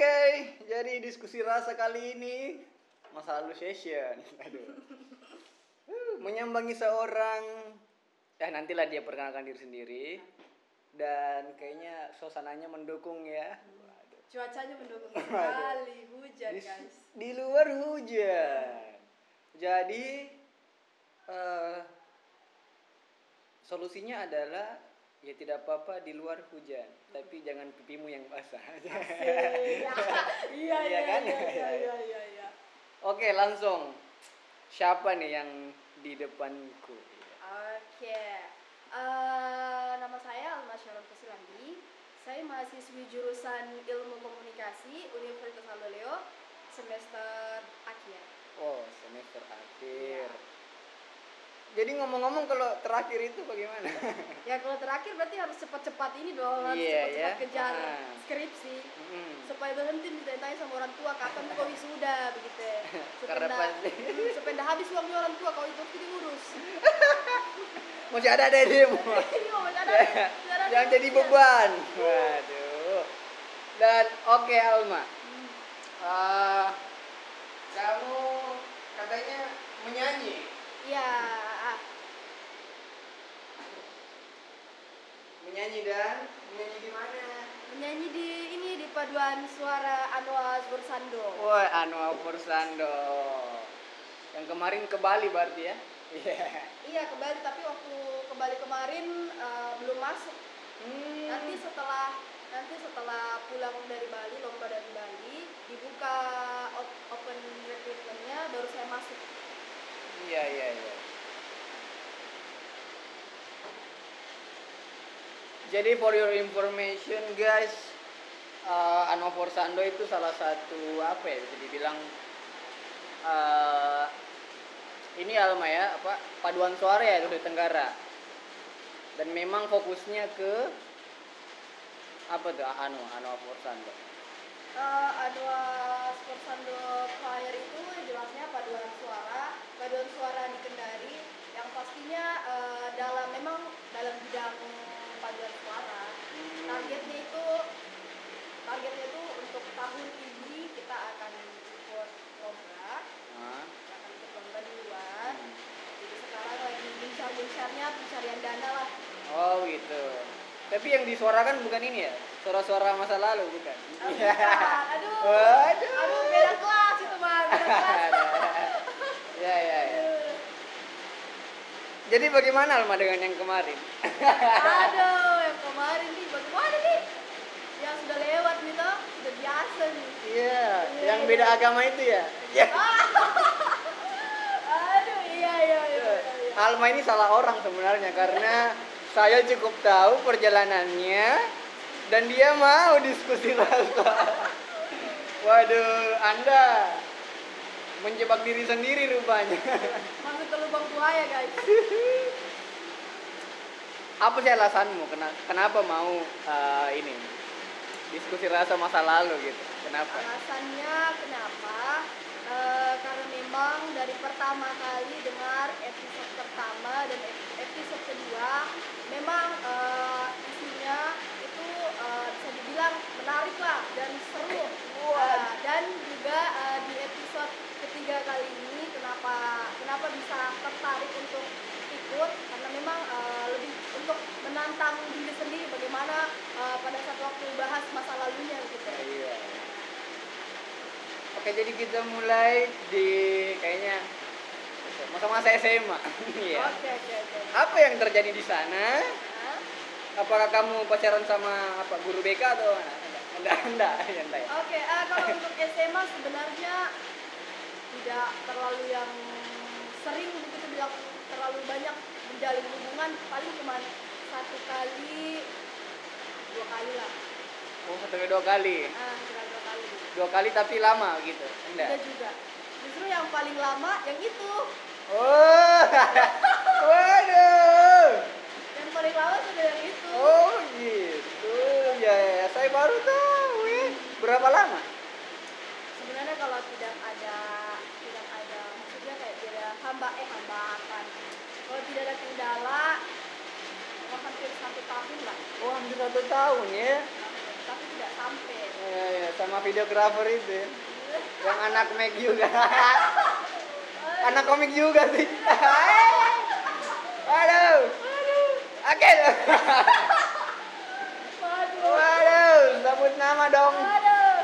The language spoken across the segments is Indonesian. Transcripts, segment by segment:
Oke, jadi diskusi rasa kali ini masa lalu session. Aduh. Uh, Menyambangi seorang ya nantilah dia perkenalkan diri sendiri dan kayaknya suasananya mendukung ya. Waduh. Cuacanya mendukung sekali, hujan Di, guys. di luar hujan. Jadi eh, solusinya adalah ya tidak apa-apa di luar hujan, tapi jangan pipimu yang basah. Iya, iya, Iya iya, kan? iya, iya, iya, iya, iya. Oke, langsung. Siapa nih yang di depanku? Oke, Eh, nama saya Alma Sharon Kusilandi. Saya mahasiswi jurusan Ilmu Komunikasi Universitas Aloleo semester akhir. Oh, semester akhir. Jadi ngomong-ngomong kalau terakhir itu bagaimana? Ya kalau terakhir berarti harus cepat-cepat ini dong, harus Iya, cepat-cepat ya. kejar Ah. skripsi. Mm. supaya berhenti ditanya sama orang tua kapan kau wisuda begitu supaya dah habis uangnya orang tua kau itu tidak urus Masih ada iya masih ada Jangan jadi duitnya. beban. Waduh. Dan oke Alma. Hmm. Eh, kamu katanya menyanyi. iya ah. Menyanyi dan menyanyi di mana? menyanyi di ini di paduan suara Anwas Bersando Woi, Anwar Persando. Yang kemarin ke Bali berarti ya? Iya. iya ke Bali tapi waktu ke Bali kemarin eh, belum masuk Hmm. nanti setelah nanti setelah pulang dari Bali lomba dari Bali dibuka op- open recruitmentnya baru saya masuk Iya, iya, iya. Jadi for your information guys, uh, Anwar Forsando itu salah satu apa ya bisa dibilang uh, ini Alma ya apa paduan suara ya Sulawesi Tenggara dan memang fokusnya ke apa tuh Anu Anwar Forsando. Uh, Adwa Sporsando Choir itu jelasnya paduan suara, paduan suara di Kendari yang pastinya uh, dalam memang dalam bidang paduan suara. Hmm. Targetnya itu targetnya itu untuk tahun ini kita akan ikut lomba, Hah? kita akan ikut lomba di luar. Hmm. Jadi sekarang lagi gencar-gencarnya pencarian dana lah. Oh gitu. Tapi yang disuarakan bukan ini ya? Suara-suara masa lalu bukan? Oh, Iya. bukan. Aduh, Waduh. aduh beda kelas itu bang, beda kelas. ya ya ya. Jadi bagaimana Alma dengan yang kemarin? Aduh, yang kemarin nih bagaimana nih? Yang sudah lewat nih toh, sudah biasa nih. Iya, yang beda agama itu ya. Ya. Aduh, iya iya iya. iya. Alma ini salah orang sebenarnya karena saya cukup tahu perjalanannya dan dia mau diskusi rasa. Waduh, Anda menjebak diri sendiri rupanya. Masuk ke lubang buaya guys. Apa sih alasanmu? Kena- Kenapa mau eh, ini diskusi rasa masa lalu gitu? Kenapa? Alasannya kenapa? Karena memang dari pertama kali dengar episode pertama dan ep- episode kedua memang eh, isinya itu eh, bisa dibilang menarik lah dan seru. Eh, dan juga eh, di episode ketiga kali ini kenapa kenapa bisa tertarik untuk ikut karena memang eh, lebih untuk menantang diri sendiri bagaimana eh, pada saat waktu bahas masa lalunya gitu. Iya. Oke, jadi kita mulai di kayaknya masa-masa SMA. Iya. Oke oke oke. Apa yang terjadi di sana? Apakah kamu pacaran sama apa guru BK atau enggak, enggak, enggak. ya? Oke, ah, kalau untuk SMA sebenarnya tidak terlalu yang sering begitu bilang terlalu banyak menjalin hubungan paling cuma satu kali dua kali lah Oh, satu dua kali. dua kali Dua kali tapi lama gitu. tidak Enggak. juga justru yang paling lama yang itu Oh. Waduh. yang paling lama sudah yang itu Oh, gitu. Ya, ya, ya. saya baru tahu ya. Berapa lama? sebenarnya kalau tidak ada tidak ada maksudnya kayak tidak ada hamba eh hambatan kalau tidak ada kendala oh, hampir satu tahun lah Oh, hampir satu tahun ya. Sampai Iya, iya, sama videografer itu ya. Yang anak Mac juga. anak komik juga sih. Waduh. Oke. waduh Waduh, sebut nama dong. waduh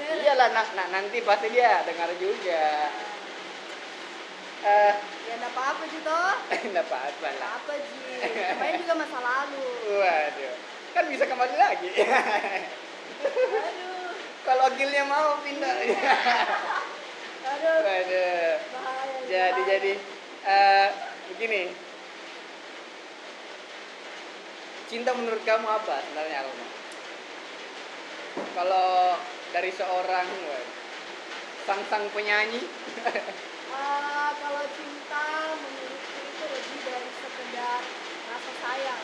Iyalah, nak, nak nanti pasti dia dengar juga. Eh, ya enggak apa-apa sih toh enggak apa-apa lah. apa Ji namanya juga masa lalu Waduh. Kan bisa kembali lagi. Aduh. Kalau gilnya mau pindah. aduh. Waduh. bahaya jadi jadi eh begini. Cinta menurut kamu apa sebenarnya Alma? Kalau dari seorang wah, sang sang penyanyi. Ah, kalau cinta menurutku itu lebih dari sekedar rasa sayang.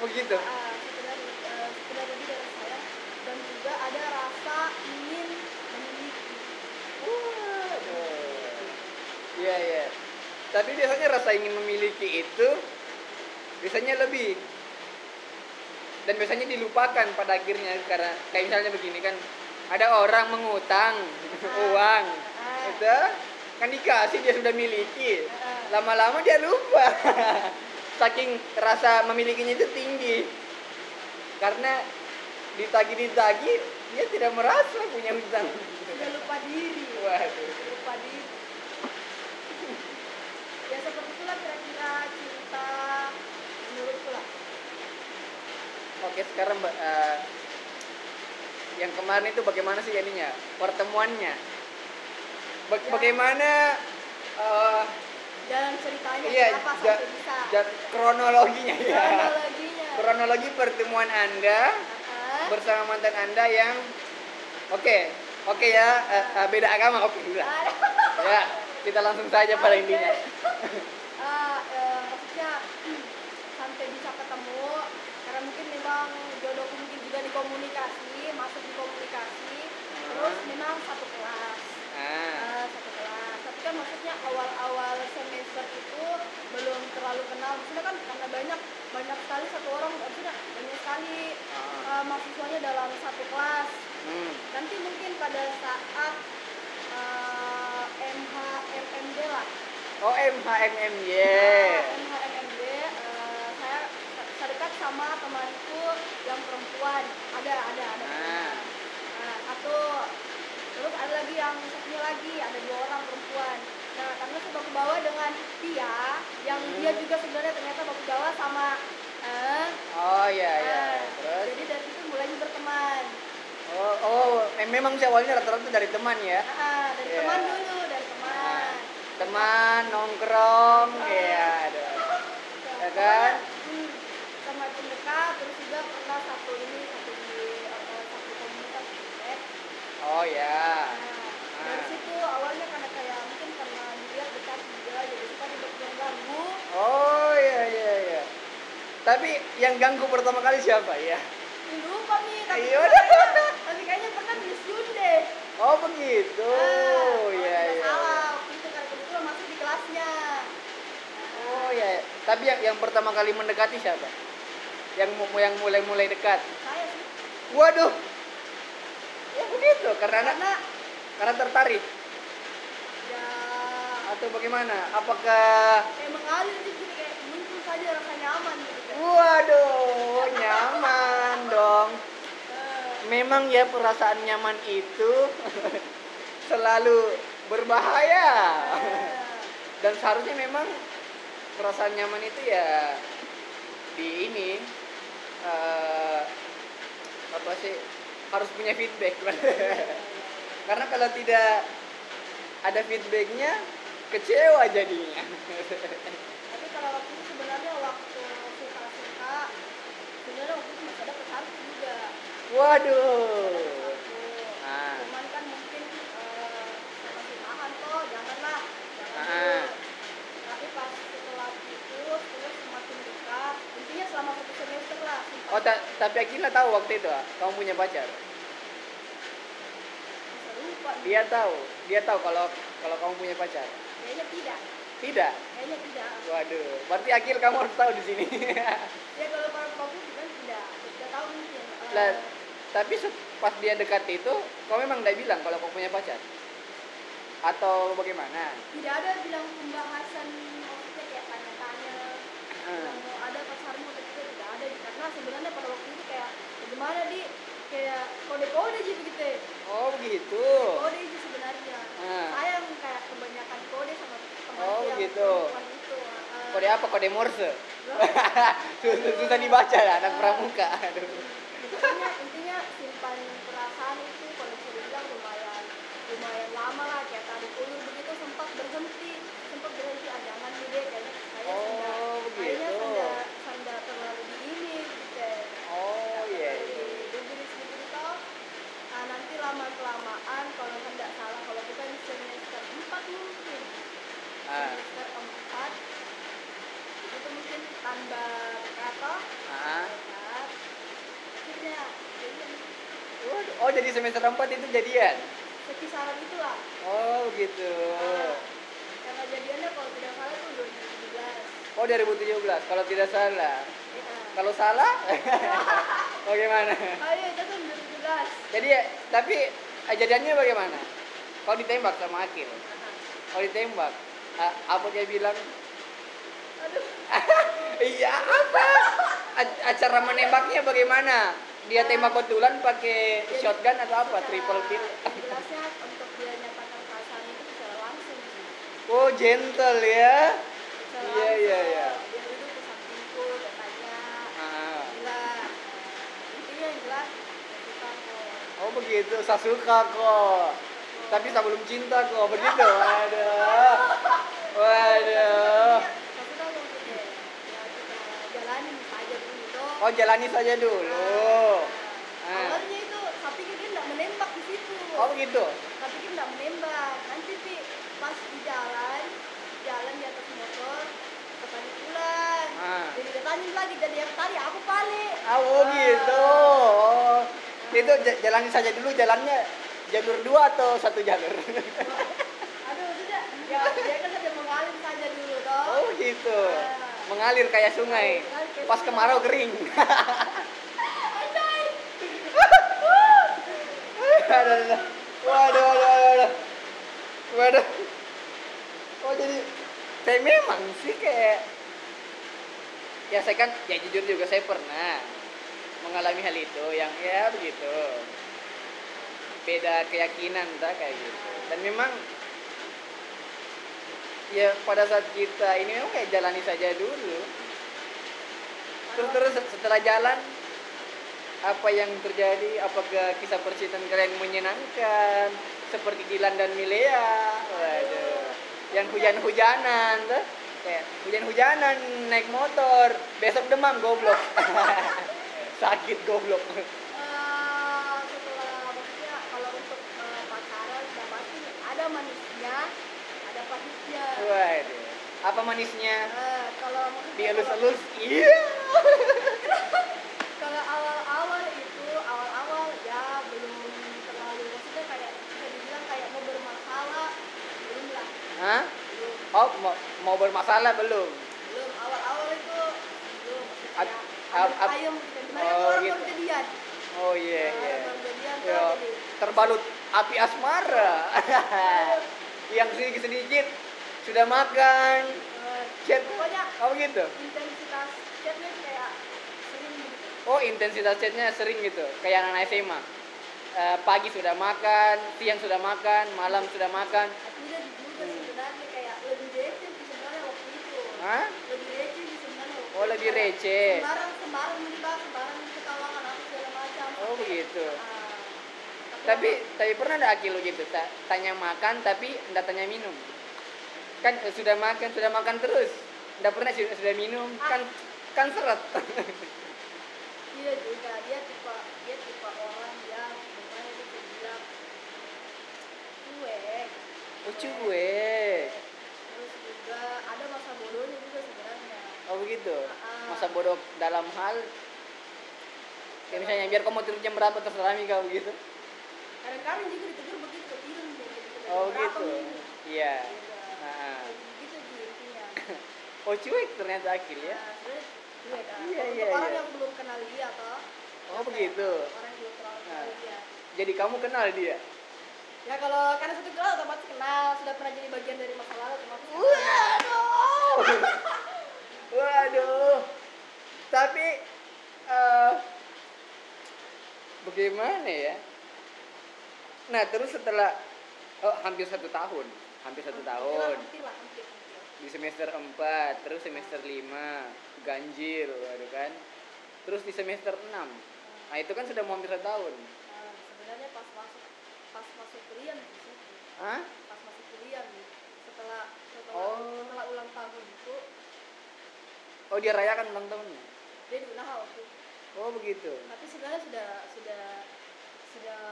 Begitu Ah, sekedar eh, sekedar lebih dari sayang dan juga ada rasa ingin memiliki. Waduh. iya iya. Tapi biasanya rasa ingin memiliki itu biasanya lebih. Dan biasanya dilupakan pada akhirnya karena kayak misalnya begini kan ada orang mengutang uang. Ah. itu kan dikasih dia sudah miliki. Ah. lama-lama dia lupa. Saking rasa memilikinya itu tinggi. Karena ditagi ditagi dia tidak merasa punya hutang. Sudah lupa diri. Waduh. Lupa diri. Ya seperti itulah kira-kira cinta menurutku lah. Oke sekarang Mbak, eh, yang kemarin itu bagaimana sih jadinya pertemuannya? Ba- Ya. bagaimana eh, jalan ceritanya iya kenapa sampai bisa? kronologinya ya? Kronologinya. Kronologi pertemuan anda Bersama mantan anda yang oke oke ya eh, eh, beda agama oke ada. ya kita langsung saja pada intinya. Eh, maksudnya hmm, sampai bisa ketemu karena mungkin memang jodohku mungkin juga di komunikasi masuk di komunikasi terus memang satu kelas. Ah. Ah, satu kelas. Tapi kan maksudnya awal-awal semester itu belum terlalu kenal. Maksudnya kan karena banyak banyak sekali satu orang maksudnya banyak sekali ah, mahasiswanya dalam satu kelas. Hmm. nanti mungkin pada saat uh, MH MMD lah. Oh MHMMY uh, MH MMD uh, saya saya dekat sama temanku yang perempuan. Ada ada ada. Ah. Nah, satu terus ada lagi yang satunya lagi ada dua orang perempuan nah karena baku bawa dengan dia yang Hmm. dia juga sebenarnya ternyata baku bawa sama eh, oh ya ya eh, terus jadi dari situ mulai berteman oh oh mem- memang sih awalnya rata-rata dari teman ya Ah, dari Iya. teman dulu, dari teman. teman nongkrong ya ada Ya kan? Hmm, terus juga pernah satu ini, satu di eh, satu komunitas eh. oh ya Nah, dari Ah. situ awalnya karena kayak mungkin karena dia dekat juga, jadi suka diganggu. oh ya ya ya tapi yang ganggu pertama kali siapa? Ya. Lupa nih, tapi Iya. kayaknya, tapi kayaknya pernah Miss Yun deh. oh begitu. Ah, kalau ya ya salah, itu karena kebetulan masuk di kelasnya. oh ya tapi yang yang pertama kali mendekati siapa? Yang yang mulai mulai dekat? Saya sih, waduh. Oh begitu. Karena karena karena tertarik. Ya. Atau bagaimana? Apakah kayak mengalir sih kayak muncul saja rasa nyaman gitu. Waduh nyaman dong. Memang ya perasaan nyaman itu selalu berbahaya. Eh, dan seharusnya memang perasaan nyaman itu ya di ini eh, apa sih harus punya feedback. Karena kalau tidak ada feedbacknya kecewa jadinya tapi kalau waktu itu sebenarnya waktu suka-suka sebenarnya waktu itu masih ada pesanku juga waduh Ada Ah. pesanku. cuman kan mungkin eh, masih tahan toh janganlah jangan Ah. dulu tapi pas setelah itu terus semakin dekat intinya selama satu semester lah simpan. oh ta- tapi Akila tahu waktu itu ah, kamu punya pacar nih. dia tahu dia tahu kalau kalau kamu punya pacar kayaknya tidak tidak kayaknya tidak waduh berarti Akil kamu harus tahu di sini ya kalau kan tidak tidak tahu mungkin Eh, Lah, tapi pas dia dekat itu kau memang tidak bilang kalau kau punya pacar? Atau bagaimana? Tidak ada bilang pembahasan maksudnya kayak tanya-tanya Hmm. mau ada pacarmu atau tidak tidak ada. Karena sebenarnya pada waktu itu kayak bagaimana di? Kayak kode-kode aja begitu. Oh begitu? Kode itu sebenarnya. Ah. sayang kayak kebanyakan kode sama teman Oh, yang gitu. perempuan itu Ah. kode apa? Kode morse? Susah, susah dibaca lah anak pramuka. Aduh intinya intinya simpan perasaan itu kalau bisa dibilang lumayan lumayan lama lah kayak tarik ulur begitu sempat berhenti sempat berhenti ah jangan nih deh kayaknya saya Oh, sanda kayaknya begitu. sanda sanda terlalu di ini gitu oh iya iya. Diberi sedikit toh ah, nanti lama kelamaan kalau hendak salah kalau kita di semester empat mungkin ah semester empat itu mungkin tambah kata ah dekat akhirnya jadian. Waduh, oh jadi semester 4 itu jadian? Sekisaran itulah. Oh gitu. Nah, karena jadiannya kalau tidak salah itu 2017 oh 2017 kalau tidak salah. Ya. kalau salah? Bagaimana oh iya itu tuh 2017 jadi ya, tapi eh, jadiannya bagaimana? Kau ditembak sama Akil. Kau ditembak a- apa dia bilang? Aduh. Iya apa? Acara menembaknya bagaimana dia tembak betulan pakai shotgun atau apa? Triple kill. Untuk dia nyatakan perasaan itu secara langsung oh gentle ya? Iya, iya, iya. Ah. oh begitu. Saya suka kok. Tapi saya belum cinta kok. Begitu. Waduh. Waduh. Ya oh jalani saja dulu Nah, Ah. awalnya itu saya pikir dia nggak menembak di situ oh begitu saya pikir nggak menembak. Nanti sih pas di jalan jalan di atas motor ketanya pulang. Ah. jadi dia tanya lagi jadi yang tadi aku balik. Oh Ah. gitu. Oh. Itu j- jalani saja dulu jalannya jalur dua atau satu jalur? Aduh sudah ya dia kan saja mengalir saja dulu toh. Oh gitu. Ah. mengalir kayak sungai. Pas kemarau kering. Anjay. waduh waduh waduh waduh waduh. Oh jadi saya memang sih kayak? Ya saya kan ya jujur juga saya pernah mengalami hal itu yang ya begitu. Beda keyakinan tak? Kayak gitu. Dan memang ya pada saat kita ini memang kayak jalani saja dulu. Terus terus setelah jalan apa yang terjadi? Apakah kisah percintaan kalian menyenangkan? Seperti Dilan dan Milea? Waduh. Yang hujan-hujanan tuh. Hujan-hujanan naik motor. Besok demam goblok. Sakit goblok. Eh, setelah maksudnya kalau untuk eh, pacaran sudah pasti ada manisnya ada pahitnya. Waduh. Apa manisnya? Eh, kalau dielus-elus. iya kalau awal-awal itu awal-awal ya belum terlalu maksudnya kayak bisa dibilang kayak mau bermasalah belum lah. Hah? belum. Oh mau, mau bermasalah belum? Belum awal-awal itu belum maksudnya ab- ab- ayam gitu Oh, orang gitu. baru jadian oh iya Nah, iya. Ya, jadi terbalut api asmara. Yang sedikit sedikit sudah makan. Chat. Oh gitu intensitas chatnya kayak sering gitu oh intensitas chatnya sering gitu kayak anak SMA Eh, pagi sudah makan siang sudah makan malam sudah makan. Tidak juga Hmm. sebenarnya kayak lebih receh sih sebenarnya waktu itu. Hah? lebih receh sebenarnya Oh, lebih receh. sembarang sembarang dibahas sembarang ketawakan apa segala macam. Oh begitu. Ah, tapi tapi pernah ada akil gitu ta- tanya makan tapi enggak tanya minum? Kan eh, sudah makan sudah makan terus. Enggak pernah sudah, sudah minum. Kan kan seret iya juga dia tipe dia tipe orang yang bukannya dia tuh bilang cuek. Oh cuek. Terus juga ada masa bodohnya juga sebenarnya. Oh begitu? Ah. masa bodoh dalam hal? Kayak misalnya biar kamu tidur jam berapa terserah kau gitu? Kadang-kadang juga ditegur begitu dia gitu oh gitu? iya. Gitu. Ah. gitu sih intinya. Oh cuek ternyata akil ya Nah, cuek kan. Iya, Untuk iya, orang iya. yang belum kenal dia toh oh kayak begitu orang yang belum kenal jadi kamu kenal dia Ya kalau karena satu kelas otomatis kenal, sudah pernah jadi bagian dari masa lalu otomatis. Waduh. Waduh. Tapi eh bagaimana ya? Nah, terus setelah oh, hampir satu tahun, hampir satu Hampir lah, tahun Hampir lah, hampir. Di semester 4, terus semester 5 ganjil, waduh kan. Terus di semester 6. Nah, itu kan sudah mau hampir satu tahun. Nah, sebenarnya pas masuk pas masuk kuliah nih, di. Hah? pas masuk kuliah nih setelah setelah Oh. setelah ulang tahun itu Oh, dia rayakan ulang tahunnya. dia diulang waktu. Oh, begitu. tapi sebenarnya sudah sudah sudah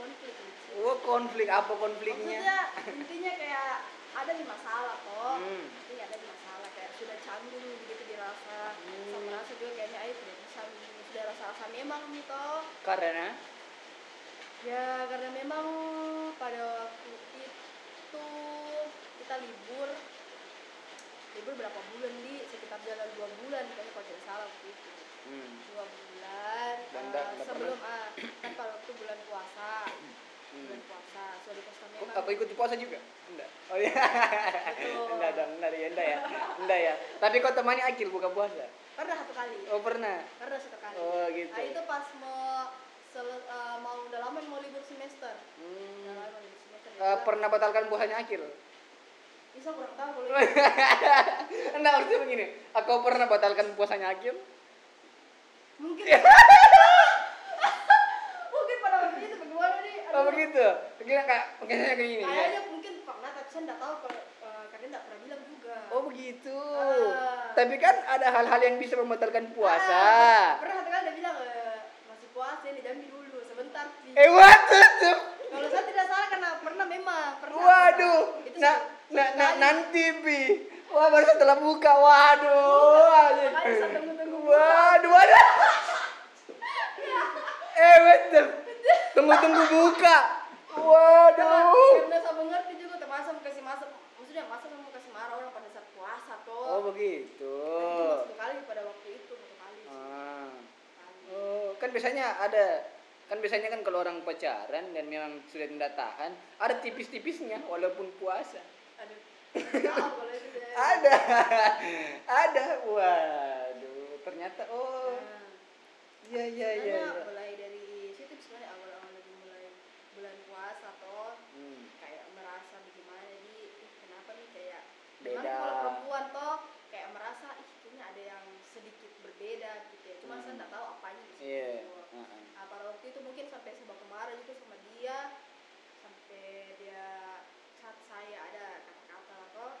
konflik sih. Oh, konflik. Apa konfliknya? maksudnya intinya kayak ada nih masalah toh Hmm. intinya ada nih masalah kayak sudah canggung begitu dirasa Hmm. sama rasa juga kayaknya ayo tidak bisa sudah rasa-rasa memang toh. Karena? Ya karena memang pada waktu itu kita libur. Libur berapa bulan di sekitar jalan dua bulan. Kayaknya kalau tidak salah waktu itu hmm. dua bulan Dan nggak sebelum ah, kan pada waktu bulan puasa Hmm. bulan puasa Oh, memang apa ikut puasa juga? Enggak. Oh iya. Enggak dong, enggak ya, enggak ya. Enggak ya. Tapi kok temani Akil buka puasa? pernah satu kali Oh, pernah. pernah satu kali Oh, gitu. nah itu pas mau sel- eh, mau udah lama mau libur semester udah Hmm. lama mau libur semester Eh, pernah batalkan puasanya Akil? bisa kurang tahu kalau enggak, maksudnya begini. Aku pernah batalkan puasanya Akil? Mungkin mungkin pada waktu itu bagaimana nih Oh, begitu. Kira kayak kayaknya kayak gini. ya? kayaknya mungkin pernah tapi saya nggak tahu kalau eh, kalian nggak pernah bilang juga Oh, begitu. Ah. Tapi kan ada hal-hal yang bisa membatalkan puasa. Ah, pernah satu kali dia bilang eh, masih puasa ini jambi dulu sebentar Pi. Eh, what? kalau saya tidak salah karena pernah memang pernah Waduh, pernah. itu nah, nah, nah, nanti bi, wah baru setelah buka, waduh, anjing. Buka. waduh, waduh, eh betul, tunggu-tunggu buka, waduh, karena saya mengerti juga termasuk mau kasih masa maksudnya masa mau kasih marah orang pada saat puasa toh. Oh begitu, Nah, itu satu kali pada waktu itu satu kali ah. Kali. oh kan biasanya ada, kan biasanya kan kalau orang pacaran dan memang sudah tidak tahan, ada tipis-tipisnya walaupun puasa. deh. Ada, ada, waduh, ternyata oh. Iya iya iya. Sebenarnya iya. mulai dari situ sebenarnya awal-awal lagi mulai bulan puasa toh Hmm. kayak merasa bagaimana jadi ih, kenapa nih kayak Beda. Kalau perempuan toh kayak merasa ih kayaknya ada yang sedikit berbeda gitu ya cuma saya Hmm. nggak tahu apanya di situ Iya. heeh. nah pada waktu itu mungkin sampai sebab kemarin itu sama dia sampai dia chat saya ada kata-kata lah toh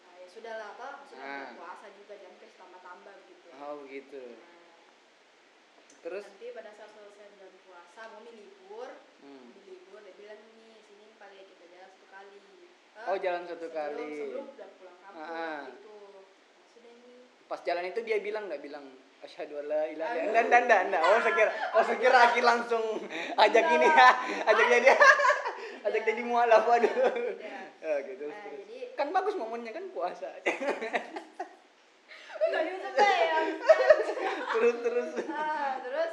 nah, ya sudah lah toh sudah Ah. puasa juga jangan terus tambah-tambah gitu ya. Oh begitu. Nah, Terus, nanti pada saat selesai bulan puasa mau libur hmm. mau libur dia bilang nih sini paling kita jalan satu kali Eh, oh jalan satu sebelum, kali. sebelum udah pulang kampung Ah. itu Nah, sudah nih Pas jalan itu dia bilang nggak bilang asyhadu alla ilaha illallah. Enggak enggak enggak. Oh saya kira, oh saya kira Aki langsung ajak gini ya, ajak jadi, ajak jadi mualaf waduh. Oh, gitu Nah, terus. jadi Kan bagus momennya kan puasa. nggak diusap saya terus terus. ah, terus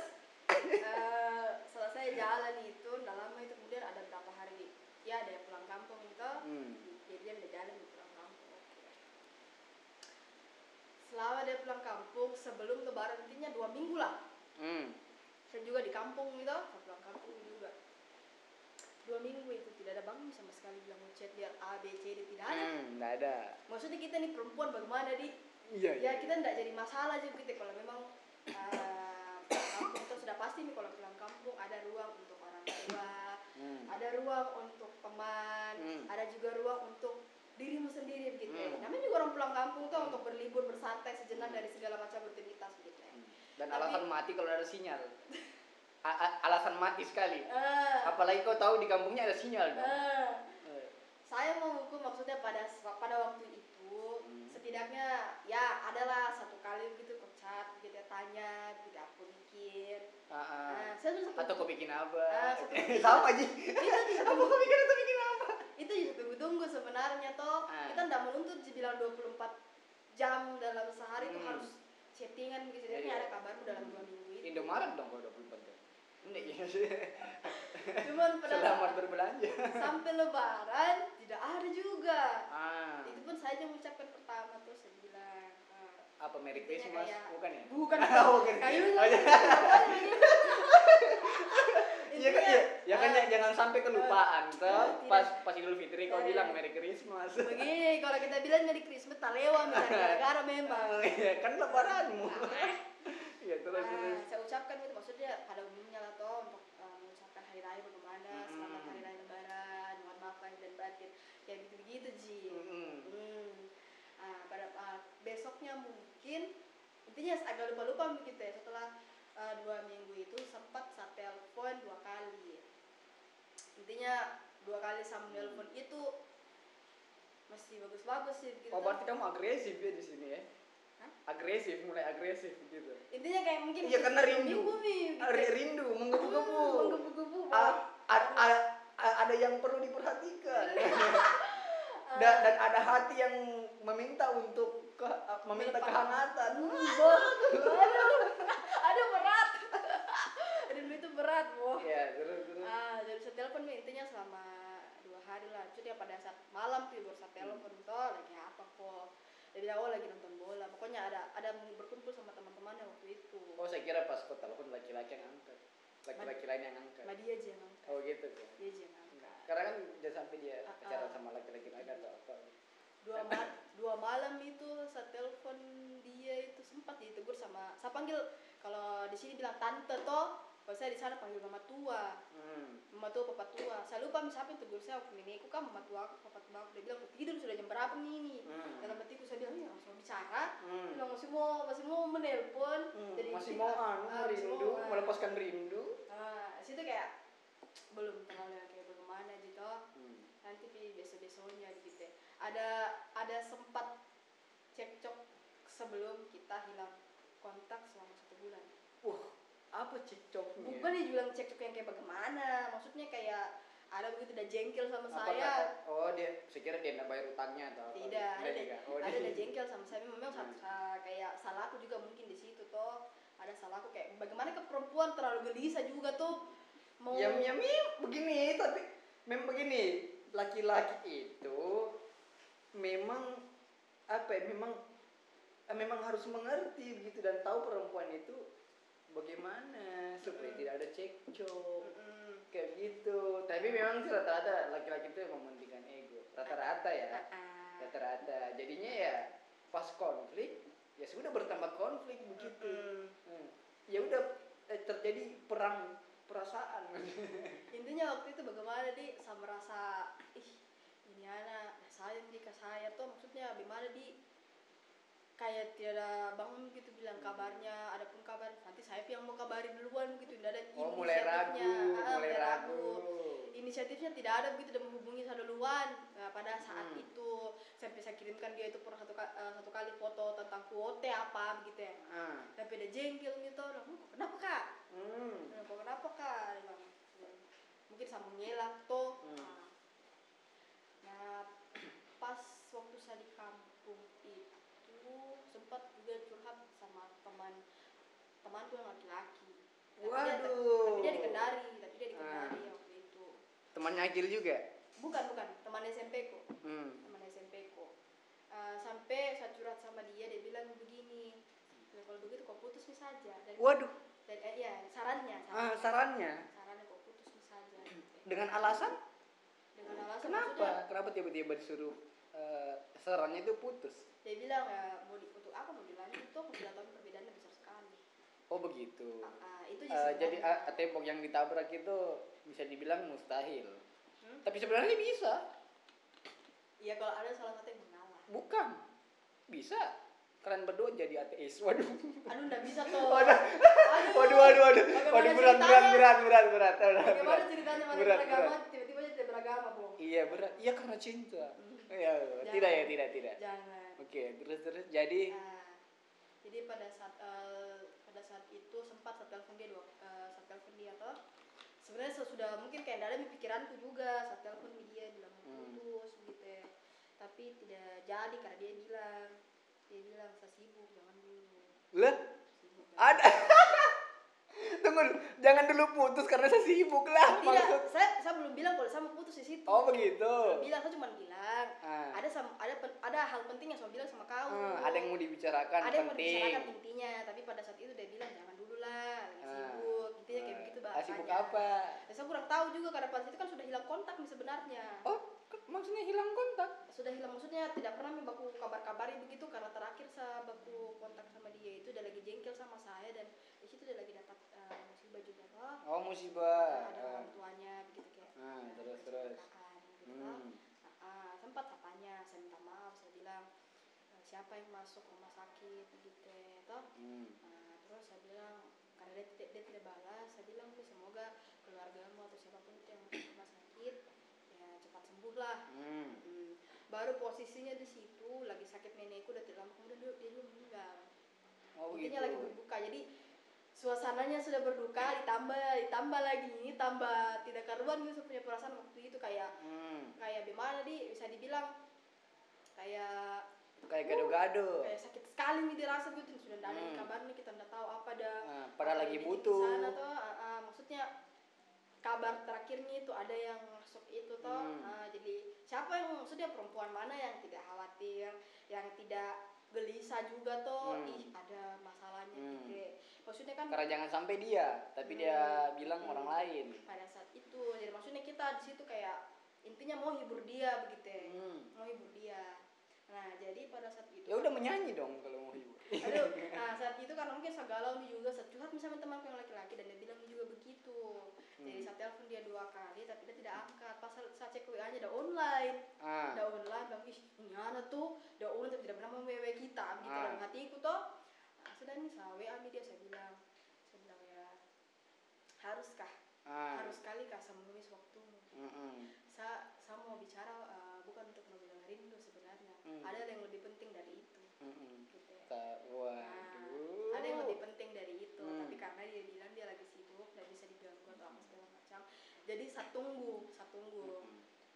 eh, selesai jalan itu udah lama itu kemudian ada berapa hari ya ada yang pulang kampung itu Hmm. jadi dia jalan di pulang kampung selama dia pulang kampung sebelum lebaran intinya dua minggu lah Hmm. saya juga di kampung gitu pulang kampung juga dua minggu itu tidak ada bangun sama sekali bilang mau chat lihat A B C D tidak ada Hmm, nggak ada. maksudnya kita nih perempuan bagaimana di Iya ya kita tidak jadi masalah juga gitu kalau memang pulang kampung itu sudah pasti nih kalau pulang kampung ada ruang untuk orang tua Hmm. ada ruang untuk teman Hmm. ada juga ruang untuk dirimu sendiri begitu ya. Hmm. namanya juga orang pulang kampung tuh untuk berlibur bersantai sejenak dari segala macam rutinitas begitu ya Dan Tapi- alasan mati kalau ada sinyal. Alasan mati sekali. Eh, Apalagi kau tahu di kampungnya ada sinyal dong. eh. Eh, saya mau hukum maksudnya pada pada waktu itu Hmm. setidaknya ya adalah satu kali begitu kocak gitu ya, tanya gitu aku mikir ah, ah. nah, saya tuh Atau kau bikin apa? Satu- Sama aja. itu kau bikin atau bikin apa? itu juga tunggu-tunggu sebenarnya toh Ah. kita nggak menuntut dibilang 24 jam dalam sehari itu Hmm. harus chattingan gitu jadi Iya. ada kabarmu dalam dua minggu itu Indomaret dong kalau 24 jam. Ini ya cuman pada Selamat berbelanja. sampai lebaran tidak ada juga Ah, itu pun saya yang mengucapkan pertama tuh saya bilang eh, apa Merry Christmas? kayak- Bukan ya? bukan Oh, bukan. kayu Oh, iya. Iya kan ya, ya kan eh, ya, jangan sampai kelupaan toh. tidak. Pas pas Idul Fitri kau Eh. bilang Merry Christmas. begini kalau kita bilang dari Christmas talewa misalnya gara-gara memang Iya kan lebaranmu. Iya terus Nah, terus. saya ucapkan itu maksudnya pada umumnya lah toh untuk uh, mengucapkan hari raya bagaimana selamat hari raya lebaran mohon maaf lahir dan batin kayak gitu begitu ji Mm-mm. hmm. Ah, pada ah, besoknya mungkin intinya agak lupa lupa begitu ya setelah ah, dua minggu itu sempat saya telepon dua kali intinya dua kali sama Hmm. telepon itu masih bagus-bagus sih gitu Oh berarti kamu agresif ya di sini ya? Hah? Agresif, mulai agresif gitu. intinya kayak mungkin Iya karena rindu. minggu nih Ah, ri- Rindu, menggebu-gebu. menggebu-gebu Ah, a- a- a- ada yang perlu diperhatikan. Dan, dan ada hati yang meminta untuk ke, meminta kehangatan. aduh. Aduh berat. Rindu itu berat boh. Iya, terus terus. ah jadi telepon intinya selama dua hari lah. Jadi pada saat malam tuh baru saya telepon toh lagi apa kok? Dia bilang oh lagi nonton bola. Pokoknya ada ada berkumpul sama teman-temannya waktu itu. Oh saya kira pas kau telepon laki-laki yang angkat. Laki-laki lain yang angkat. sama dia aja yang angkat Oh gitu tuh. dia aja yang angkat Karena kan jangan sampai dia Ah, pacaran ah. sama laki-laki lain atau apa. dua ma dua malam itu saya telepon dia itu sempat ditegur sama saya panggil kalau di sini bilang tante toh kalau saya di sana panggil mama tua Hmm. mama tua papa tua saya lupa siapa yang tegur saya waktu nenekku kan mama tua aku papa tua aku dia bilang "Kau tidur sudah jam berapa nih ini Hmm. dalam hatiku saya bilang ya langsung mau bicara Hmm. bilang masih mau masih mau menelpon Hmm, jadi masih mau anu ah, rindu, mau, melepaskan rindu. ah situ kayak belum terlalu kayak bagaimana gitu Hmm. nanti pi besok besoknya gitu ya. ada ada sempat cekcok sebelum kita hilang kontak selama satu bulan Wah, apa cekcoknya? bukan dia bilang cekcok yang kayak bagaimana maksudnya kayak ada begitu udah jengkel sama Apa saya kata- oh dia, saya kira dia nggak bayar utangnya atau apa? tidak ada Nggak juga. Oh, ada ada jengkel sama saya memang Hmm. sa- kayak salahku juga mungkin di situ toh ada salahku kayak bagaimana ke perempuan terlalu gelisah juga tuh mau Ya, ya, ya, begini, tapi memang begini, laki-laki itu memang apa ya, memang eh, memang harus mengerti begitu dan tahu perempuan itu bagaimana supaya Hmm. tidak ada cekcok Mm-mm. kayak gitu. Tapi memang sih rata-rata laki-laki itu yang mementingkan ego, rata-rata ya, rata-rata. Jadinya ya pas konflik ya sudah bertambah konflik begitu. mm. Hmm. Ya udah eh, terjadi perang perasaan. intinya waktu itu bagaimana di saya merasa ih ini anak sayang di saya tuh maksudnya bagaimana di kayak tiada bangun gitu bilang Hmm. kabarnya ada pun kabar nanti saya yang mau kabari duluan gitu tidak ada Oh mulai ragu, inisiatifnya. Ah, mulai ragu. inisiatifnya tidak ada begitu dan menghubungi saya duluan nah, pada saat Hmm. itu sampai saya kirimkan dia itu pernah satu, eh, satu kali foto tentang kuote apa begitu ya Ah. sampai dia jengkel gitu "Hmm, kenapa kak Hmm. Nah, kok kenapa kak? Mungkin sama ngelak toh. Hmm. Nah, Nah, pas waktu saya di kampung itu sempat juga curhat sama teman temanku yang laki-laki. Tapi dia- Waduh. Tapi dia di Kendari, tapi dia di Ah. Kendari waktu itu. Temannya Agil juga. Bukan, bukan, teman SMP ku. Hmm. Teman SMP ku. Eh, sampai saya curhat sama dia, dia bilang begini. "Ya, kalau begitu kau putus nih saja. Dan, Waduh. dan eh, ya, sarannya, Ah, sarannya. sarannya sarannya kok putus nih saja gitu. dengan alasan dengan alasan kenapa? maksudnya Kenapa tiba-tiba disuruh eh, sarannya itu putus? dia bilang ya mau di, untuk apa mau dilanjut tuh aku bilang tahun Oh begitu. Ah, ah, itu sebenarnya. jadi ah, tembok yang ditabrak itu bisa dibilang mustahil. Hmm? Tapi sebenarnya bisa. Iya kalau ada salah satu yang mengalah Bukan. Bisa. Kalian berdua jadi ateis. Waduh. aduh nggak bisa tuh Waduh. Aduh. Waduh, waduh, waduh. Waduh berat, berat, berat, berat, berat, berat. bagaimana ceritanya mana Berat, beragama berat. tiba-tiba jadi beragama bu Iya berat. Iya karena cinta. Hmm. Iya, Jangan. tidak ya, tidak, tidak. jangan Oke, terus terus jadi Nah, jadi pada saat saat itu sempat saya telepon dia dua eh, saya telepon dia toh sebenarnya sesudah mungkin kayak di pikiranku juga saya telepon dia bilang mau Hmm. putus gitu ya tapi tidak jadi karena dia bilang dia bilang saya sibuk jangan dulu lah ada Tunggu jangan dulu putus karena saya sibuk lah. tidak Maksud. saya saya belum bilang kalau saya mau putus di situ Oh begitu. Belum bilang saya cuma bilang Ah. ada sam- ada ada hal penting yang saya bilang sama kau Hmm, ada yang mau dibicarakan ada yang mau penting. dibicarakan intinya tapi pada saat itu dia bilang jangan dulu lah lagi Ah. sibuk intinya kayak Ah. begitu Ah, bahasanya sibuk apa? Ya, saya kurang tahu juga karena pada saat itu kan sudah hilang kontak nih sebenarnya Oh, maksudnya hilang kontak? sudah hilang maksudnya tidak pernah baku kabar-kabari begitu karena terakhir saya baku kontak sama dia itu dia lagi jengkel sama saya dan di situ dia lagi dapat eh, musibah juga toh Oh musibah. ada Ah. orang tuanya begitu kayak Ah, eh, terus, terus. gitu. Hmm. Sempat tanya saya minta maaf saya bilang "Eh, siapa yang masuk rumah sakit begitu toh Hmm. Nah, terus saya bilang dia tidak dia tidak balas saya bilang "Nih, semoga keluargamu atau siapa pun itu yang masuk rumah sakit ya cepat sembuh lah Hmm. Hmm, baru posisinya di situ lagi sakit nenekku udah tidak lama kemudian dia, dia juga meninggal Oh intinya gitu. lagi berduka jadi suasananya sudah berduka ditambah ditambah lagi ini tambah tidak karuan gitu punya perasaan waktu itu kayak Hmm. kayak gimana di bisa dibilang kayak Kayak gado-gado. kayak sakit sekali nih dirasa gitu sudah tidak ada Hmm. kabar nih kita tidak tahu apa ada Nah, padahal lagi butuh. di sana toh ah, ah, maksudnya kabar terakhirnya itu ada yang masuk itu toh Hmm. Ah, jadi siapa yang maksudnya perempuan mana yang tidak khawatir yang tidak gelisah juga toh Hmm. ih ada masalahnya Hmm. gitu maksudnya kan Karena jangan sampai dia, tapi dia Hmm. bilang Hmm. orang lain. pada saat itu jadi maksudnya kita di situ kayak intinya mau hibur dia begitu Hmm. mau hibur dia nah jadi pada saat itu Ya udah menyanyi dong kalau mau hibur. Aduh, nah saat itu karena mungkin saya galau nih juga, curhat nih sama temanku yang laki-laki dan dia bilang juga begitu. Jadi Hmm. saya telepon dia dua kali tapi dia tidak angkat. Pas saya cek WA-nya udah online, Ah. udah online, bilang ih ini anak tuh udah online tapi tidak pernah mau WA kita, begitu Ah. dalam hatiku toh. Nah, sudah nih saya WA dia saya bilang, saya bilang ya haruskah, Ah. harus sekali kah menulis waktumu. Mm-mm. Saya saya mau bicara eh, bukan untuk membilang rindu sebenarnya, Hmm. ada yang lebih penting dari itu. Mm-mm. Gitu. Ta- Waduh. Nah, ada yang lebih penting dari itu Hmm. tapi karena dia bilang dia lagi sibuk nggak bisa diganggu atau apa segala macam jadi saya tunggu saya tunggu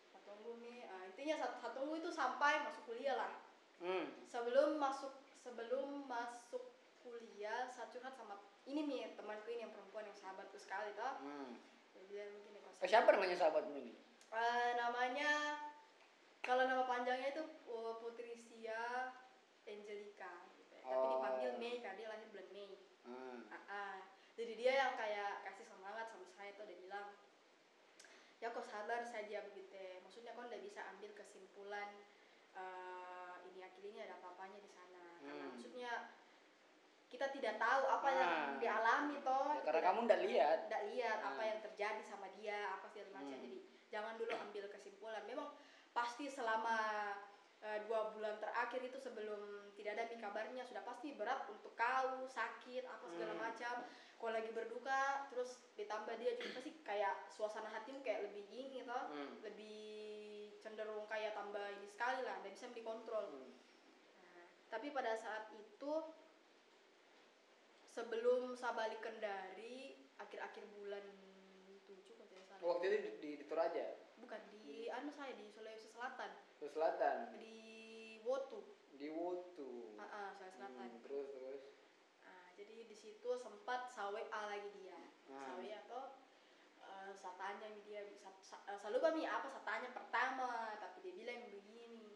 saya tunggu nih eh, intinya saya tunggu itu sampai masuk kuliah lah Hmm. sebelum masuk sebelum masuk kuliah saya curhat sama ini nih temanku ini yang perempuan yang sahabatku sekali toh Hmm. dia bilang begini kok Eh, siapa namanya sahabatmu ini? Eh, namanya kalau nama panjangnya itu uh, Putrissia Angelica gitu ya. tapi Oh. dipanggil Mei karena dia lahir bulan Mei Hmm. Ah, ah. jadi dia yang kayak kasih semangat sama saya tuh dia bilang ya kok sabar saja begitu ya. maksudnya kau udah bisa ambil kesimpulan eh, ini akhir ini ada apa-apanya di sana karena Hmm. maksudnya kita tidak tahu apa yang Ah. dialami toh Ya, karena kamu ndak lihat. tidak lihat apa Ah. yang terjadi sama dia apa segala macam Hmm. jadi jangan dulu ambil kesimpulan memang pasti selama eh, dua bulan terakhir itu sebelum tidak ada mi kabarnya sudah pasti berat untuk kau sakit apa segala Hmm. macam kalau lagi berduka terus ditambah dia juga pasti kayak suasana hatimu kayak lebih ini toh Hmm. lebih cenderung kayak tambah ini sekali lah nggak bisa dikontrol Hmm. Nah, tapi pada saat itu sebelum saya balik kendari akhir-akhir bulan 7 kalau tidak salah. Waktu itu di, di, di Toraja, Bukan di anu saya di Sulawesi Selatan, ke selatan, di Wotu. di Wotu. Ah, ah, Sulawesi Selatan. Hmm, terus terus. Ah, jadi di situ sempat sawe A lagi dia. Ah. Sawe atau eh, saya tanya dia sa, sa, saya lupa nih apa saya tanya pertama tapi dia bilang begini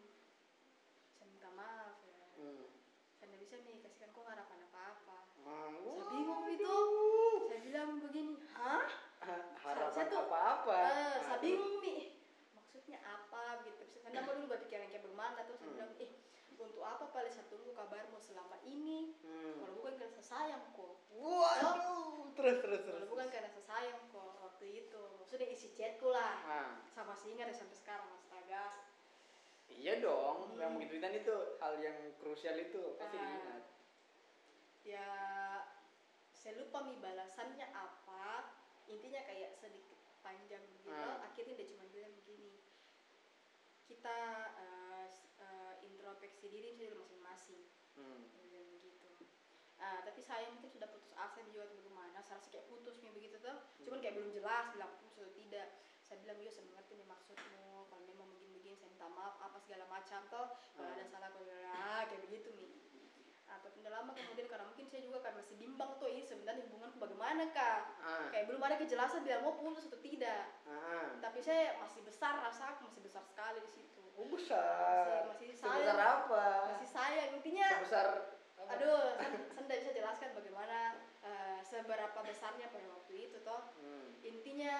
saya minta maaf ya Hmm. saya nggak bisa nih kasihkan kok harapan apa-apa Ah, saya bingung waduh. saya bilang begini hah Harapan apa-apa. Eh, Ah, saya bingung nih. Maksudnya apa gitu. Saya kenapa dulu berpikiran kayak bermana terus Hmm. bilang eh untuk apa paling saya tunggu kabarmu selama ini. Hmm. kalau bukan karena saya sayang kok. Waduh, terus terus terus. kalau bukan karena saya sayang kok waktu itu. Maksudnya isi chatku lah. Ah, sama masih ingat ya sampai sekarang astaga. Iya dong, Hmm. yang begituan itu hal yang krusial itu pasti diingat. ya saya lupa mi balasannya apa intinya kayak sedikit panjang gitu. Hmm. akhirnya dia cuma bilang begini kita s- eh, introspeksi diri saja masing-masing. Hmm. Bilang begitu. Ah, tapi saya mungkin sudah putus asa juga atau bagaimana saya rasa kayak putus nih begitu tuh. Cuman kayak belum jelas bilang putus atau tidak. Saya bilang yo saya mengerti nih maksudmu. Kalau memang begini-begini saya minta maaf apa segala macam toh kalau Hmm. ada salah kalau ah, kayak begitu nih atau udah lama kemudian karena mungkin saya juga karena masih bimbang tuh ini sebenarnya hubunganku bagaimana kak Ah. kayak belum ada kejelasan biar mau putus atau tidak Ah. tapi saya masih besar rasa aku masih besar sekali di situ Oh, besar. Masih- masih Sebesar sayang. apa? masih sayang intinya Sebesar apa? aduh saya saya tidak bisa jelaskan bagaimana eh, seberapa besarnya pada waktu itu toh Hmm. intinya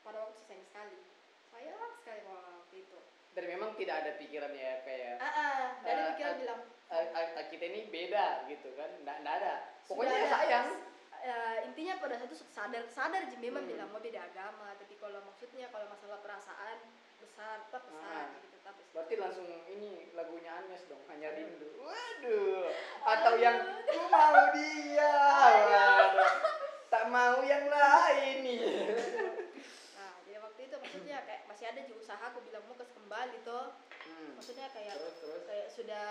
pada waktu itu sayang sekali sayang sekali pada waktu itu Dan memang tidak ada pikiran ya kayak ah, ah, dari pikiran eh, bilang "Ah, ah, ah, kita ini beda gitu kan. Nggak, ada. Sudah Pokoknya ada- sayang. eh, intinya pada saat itu sadar sadar memang Hmm. bilang mau beda agama tapi kalau maksudnya kalau masalah perasaan besar tetap besar Ah. gitu tetap besar Berarti langsung ini lagunya Agnes dong, hanya rindu. Waduh. Atau yang ku mau dia. Waduh. Tak mau yang lain nih. nah jadi waktu itu maksudnya kayak masih ada di usaha aku bilang mau kembali toh Hmm. maksudnya kayak Terus terus. kayak sudah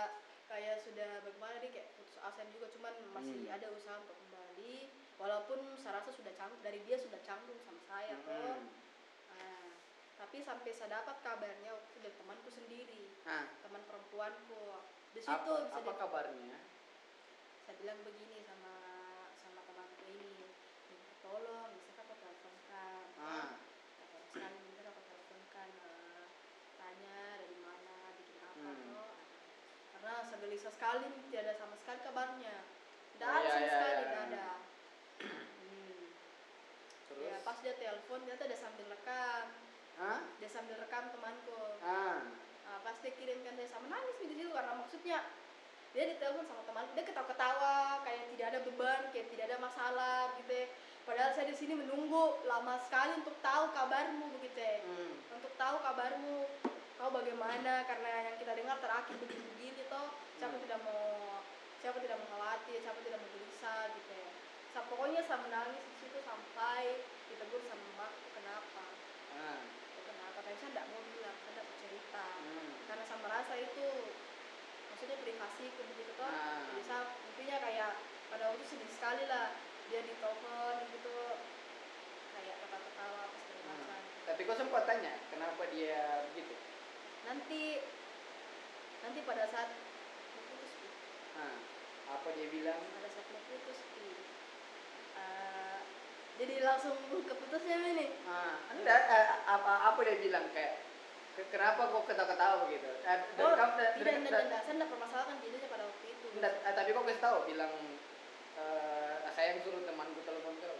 kayak sudah bagaimana nih kayak putus asa juga cuman masih Hmm. ada usaha untuk kembali walaupun saya rasa sudah canggung dari dia sudah canggung sama saya Hmm. Ah, tapi sampai saya dapat kabarnya waktu dari temanku sendiri Nah, teman perempuanku di situ apa, bisa apa kabarnya? saya bilang begini sama sama temanku ini minta tolong bisa kau teleponkan Ah. teleponkan eh, tanya dari mana bikin apa Hmm. toh karena saya gelisah sekali tidak ada sama sekali kabarnya tidak Oh, ada iya, sama iya, sekali iya, tidak iya. ada hmm. Terus. ya pas dia telepon ternyata ada sambil rekam Hah? dia sambil rekam temanku Ah. Nah, pas dia kirimkan saya sama nangis gitu situ karena maksudnya dia ditelepon sama teman dia ketawa-ketawa kayak tidak ada beban kayak tidak ada masalah gitu ya. padahal saya di sini menunggu lama sekali untuk tahu kabarmu begitu ya. Hmm. untuk tahu kabarmu kau bagaimana karena yang kita dengar terakhir begini-begini toh siapa Hmm. tidak mau siapa tidak mau khawatir siapa tidak mau gelisah gitu ya Sa- pokoknya saya menangis di situ sampai ditegur sama mamaku kenapa Ah. kenapa tapi saya tidak mau bilang saya tidak mau cerita Hmm. karena saya merasa itu maksudnya privasi begitu toh Ah. jadi saya intinya kayak pada waktu sedih sekali lah dia ditelepon gitu kayak ketawa-ketawa Hmm. Tapi kau sempat tanya kenapa dia begitu? nanti nanti pada saat Pi. Ah. Apa dia bilang? pada saat mau putus Pi. Eh, jadi langsung keputusnya ini Ah, enggak, eh, apa apa dia bilang kayak "Ke- kenapa kok ketawa-ketawa begitu? Eh, dan oh kamu- tidak tidak dan- tidak saya tidak permasalahkan jadinya pada waktu itu enggak, eh, tapi kok kasih tahu bilang eh, saya yang suruh temanku telepon kau.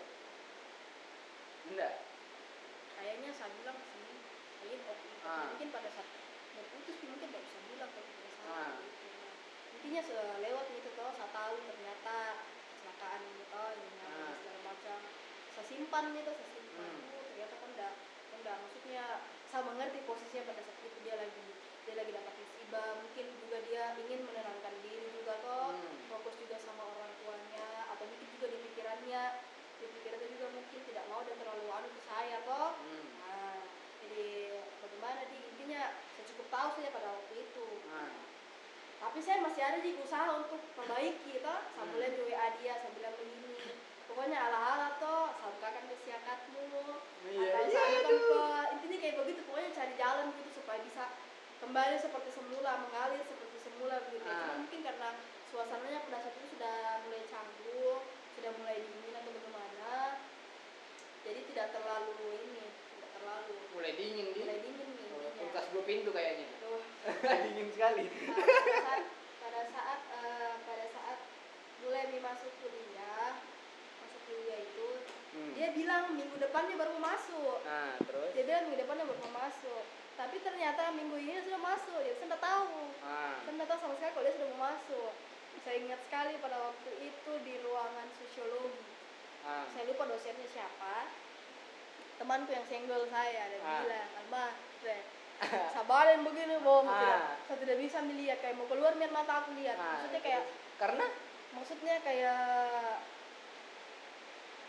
Enggak. kayaknya saya bilang sih kayaknya waktu itu Ah. mungkin pada saat mau putus mungkin tidak bisa bilang kalau tidak salah Ah. Intinya se- lewat gitu toh saya tahu ternyata kecelakaan gitu toh ini Ah. segala macam saya simpan gitu saya simpan Hmm. Oh, ternyata kan enggak enggak maksudnya saya mengerti posisinya pada saat itu dia lagi dia lagi dapat musibah mungkin juga dia ingin menenangkan diri juga toh Hmm. fokus juga sama orang tuanya atau mungkin juga di pikirannya di pikirannya juga mungkin tidak mau dan terlalu anu ke saya toh Hmm. Nah, jadi bagaimana di intinya saya cukup tahu saja pada waktu itu. Ah. Tapi saya masih ada di usaha untuk perbaiki toh. Mulai di WA dia, saya bilang begini. Pokoknya ala-ala toh, saya bukakan kesiakatmu. Iya, atau iya, saya aduh. tempat. Intinya kayak begitu, pokoknya cari jalan gitu supaya bisa kembali seperti semula, mengalir seperti semula begitu. Ah. Cuma mungkin karena suasananya pada saat itu sudah mulai canggung, sudah mulai dingin atau bagaimana. Jadi tidak terlalu ini, tidak terlalu Mulai dingin mulai dingin nih. Kulkas dua pintu kayaknya. Tuh, dingin sekali. nah, pada saat pada saat eh, pada saat mulai masuk kuliah masuk kuliah itu Hmm. dia bilang minggu depan dia baru mau masuk Nah, terus? dia bilang minggu depan dia baru mau masuk tapi ternyata minggu ini dia sudah masuk ya saya nggak tahu Ah. saya tahu sama sekali kalau dia sudah mau masuk saya ingat sekali pada waktu itu di ruangan sosiologi Ah. saya lupa dosennya siapa temanku yang senggol saya dan Ah. bilang Alma Re, sabarin begini bom Ah. tidak saya tidak bisa melihat kayak mau keluar biar mata aku lihat Ah, maksudnya kayak terus? karena maksudnya kayak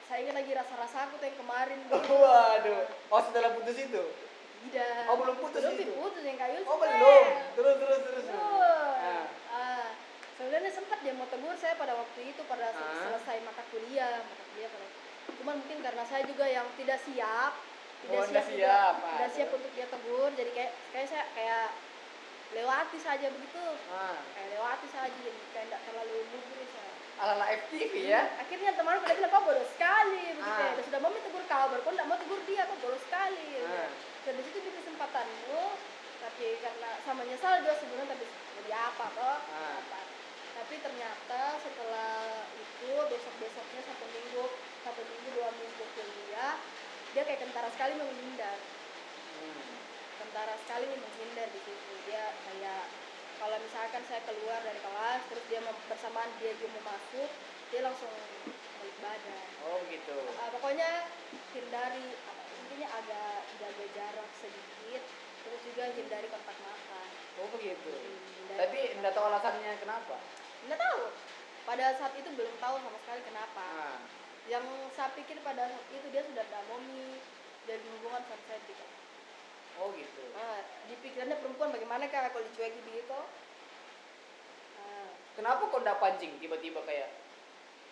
saya ingat lagi rasa-rasa aku tuh yang kemarin waduh. Oh, setelah putus itu. tidak Oh, belum putus belum itu? putus yang kayu Oh, belum. Terus terus terus. Betul. Ah. Ah, sebenarnya sempat dia mau tegur saya pada waktu itu pada Ah. selesai mata kuliah, mata kuliah pada. Cuman mungkin karena saya juga yang tidak siap, tidak Oh, siap, siap, ah, tidak siap untuk dia tegur, jadi kayak kayak saya kayak lewati saja begitu ah kayak lewati saja jadi kayak tidak terlalu mugris ya. ala ala FTV ya akhirnya teman pada bilang kau bodoh sekali begitu Ah. ya Dan sudah mau tegur kau baru kau tidak mau tegur dia kau bodoh sekali. Ah. dan di situ di kesempatanmu tapi karena sama nyesal juga sebenarnya tapi jadi apa toh Ah. apa tapi ternyata setelah itu besok besoknya satu minggu satu minggu dua minggu kuliah dia kayak kentara sekali menghindar. Hmm. kentara sekali menghindar di situ. Dia kayak kalau misalkan saya keluar dari kelas terus dia mau bersamaan dia juga mau masuk dia langsung balik badan. Oh gitu. Ah, pokoknya hindari intinya agak jaga jarak sedikit terus juga hindari kontak mata oh begitu. Hindari tapi enggak tahu alasannya kenapa? Nggak tahu. Pada saat itu belum tahu sama sekali kenapa. Ah yang saya pikir pada saat itu dia sudah tidak mau mi dari hubungan sama saya juga oh gitu. Ah, di pikirannya perempuan bagaimana kak kalau dicueki begitu? Ah, kenapa kok enggak pancing? Tiba-tiba kayak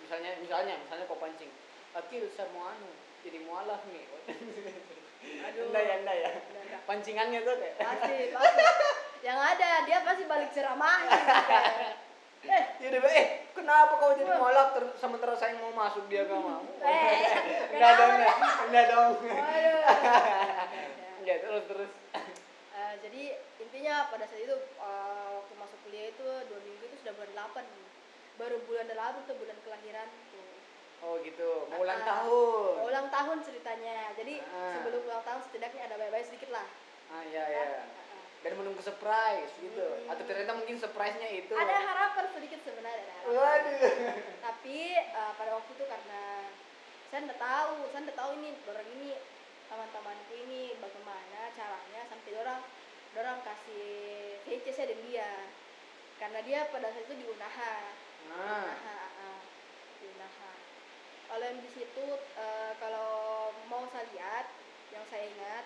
misalnya misalnya misalnya kok pancing. Akil saya mau anu jadi mualaf nih. Aduh. enggak ya. Enggak ya Enggak, pancingannya tuh kayak. Pasti pasti. Yang ada dia pasti balik ceramahin eh Ya udah, eh kenapa kau jadi mualaf ter sementara saya mau masuk dia gak mau? Eh, enggak dong, enggak, dong. Enggak terus terus. Eh, jadi intinya pada saat itu eh, waktu masuk kuliah itu dua minggu itu sudah bulan 8 baru bulan 8 tuh bulan kelahiran tuh Oh gitu, mau ulang Ah, tahun. mau ulang tahun ceritanya jadi Ah. sebelum ulang tahun setidaknya ada bye-bye sedikit lah Ah iya iya. Ah, ah. Dan menunggu surprise gitu. Hmm. Atau ternyata mungkin surprise-nya itu. ada harapan sedikit sebenarnya ada harapan. Waduh. tapi eh, pada waktu itu karena saya nggak tahu saya nggak tahu ini orang ini teman-temanku ini bagaimana caranya sampai orang orang kasih VC saya dan dia karena dia pada saat itu di Unaha Nah, Unaha ah, ah. di Unaha kalau yang di situ eh, kalau mau saya lihat yang saya ingat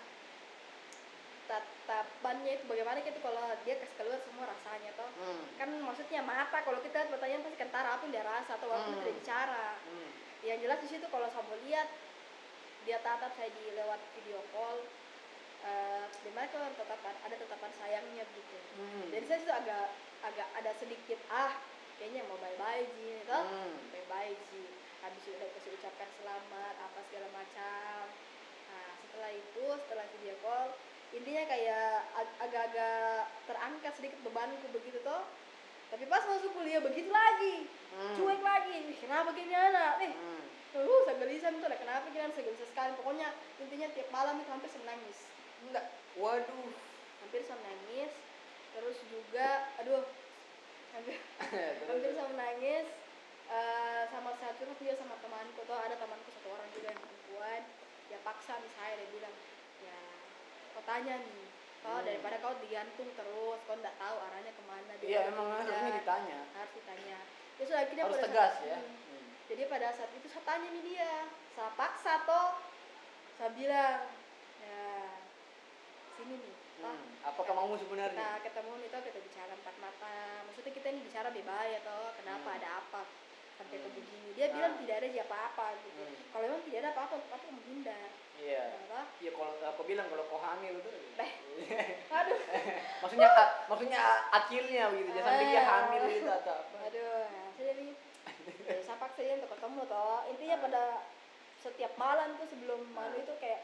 tatapannya itu bagaimana gitu kalau dia kasih keluar semua rasanya toh hmm. kan maksudnya mata kalau kita pertanyaan pasti kentara apa yang dia rasa atau waktu Hmm. tidak bicara Hmm. yang jelas di situ kalau saya mau lihat dia tatap saya di lewat video call eh di mana kalau tatapan ada tatapan sayangnya gitu Hmm. jadi saya itu agak agak ada sedikit ah kayaknya mau bye bye ji gitu Hmm. bye bye ji habis itu udah kasih ucapkan selamat apa segala macam nah setelah itu setelah video call intinya kayak ag- agak-agak terangkat sedikit bebanku begitu toh tapi pas masuk kuliah begitu lagi Hmm. cuek lagi kenapa gini anak nih Hmm. uh saya gelisah tuh lah kenapa gini anak saya gelisah sekali pokoknya intinya tiap malam itu hampir saya menangis Enggak. Waduh. hampir saya menangis terus juga aduh hampir hampir saya menangis Eh, sama satu juga sama temanku tuh ada temanku satu orang juga yang perempuan dia paksa nih saya dia bilang ya kau tanya nih kau Hmm. daripada kau digantung terus kau nggak tahu arahnya ke mana dia Iya harus emang harusnya ditanya. harus ditanya terus akhirnya Harus pada tegas saat- ya. Hmm. Hmm. jadi pada saat itu saya tanya nih dia saya paksa toh saya bilang ya sini nih toh Hmm. Apa kamu sebenarnya? kita ketemu nih toh kita bicara empat mata maksudnya kita ini bicara bebas ya toh kenapa Hmm. ada apa sampai ke Hmm. begini dia bilang Ah. tidak ada siapa apa gitu Hmm. kalau memang tidak ada apa-apa tapi menghindar Iya. kenapa Iya kalau aku bilang kalau kau hamil tuh. Beh. aduh maksudnya a- maksudnya a- akilnya begitu jangan sampai dia Ah. hamil gitu atau apa. aduh nah, saya jadi ya, saya paksa dia untuk ketemu toh intinya Ah. pada setiap malam tuh sebelum malu Ah. itu kayak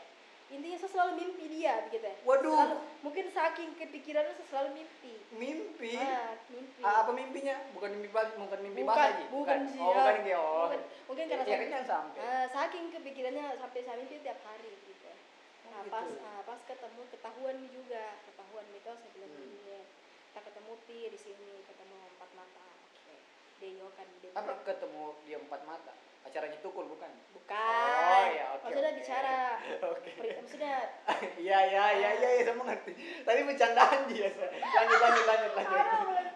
intinya saya selalu mimpi dia begitu ya Waduh. Selalu- mungkin saking kepikirannya saya selalu mimpi Mimpi. ah, mimpi Ah, apa mimpinya? Bukan mimpi bas- bukan mimpi bukan basah Ji? bukan sih Oh, ya. bukan gitu. Oh. Bukan. mungkin karena ya, jangan sampai. ah, saking kepikirannya sampai saya mimpi tiap hari gitu Oh, nah pas gitu. ah, pas ketemu ketahuan juga ketahuan saya bilang Hmm. begini kita ketemu ti di sini ketemu empat mata oke dia kan dia Apa ketemu dia empat mata? Acaranya tukul bukan? bukan Oh, ya, oke, maksudnya oke. bicara Oke. Peri- maksudnya Iya iya iya iya iya saya mengerti. Tadi bercandaan dia. Lanjut lanjut lanjut lanjut.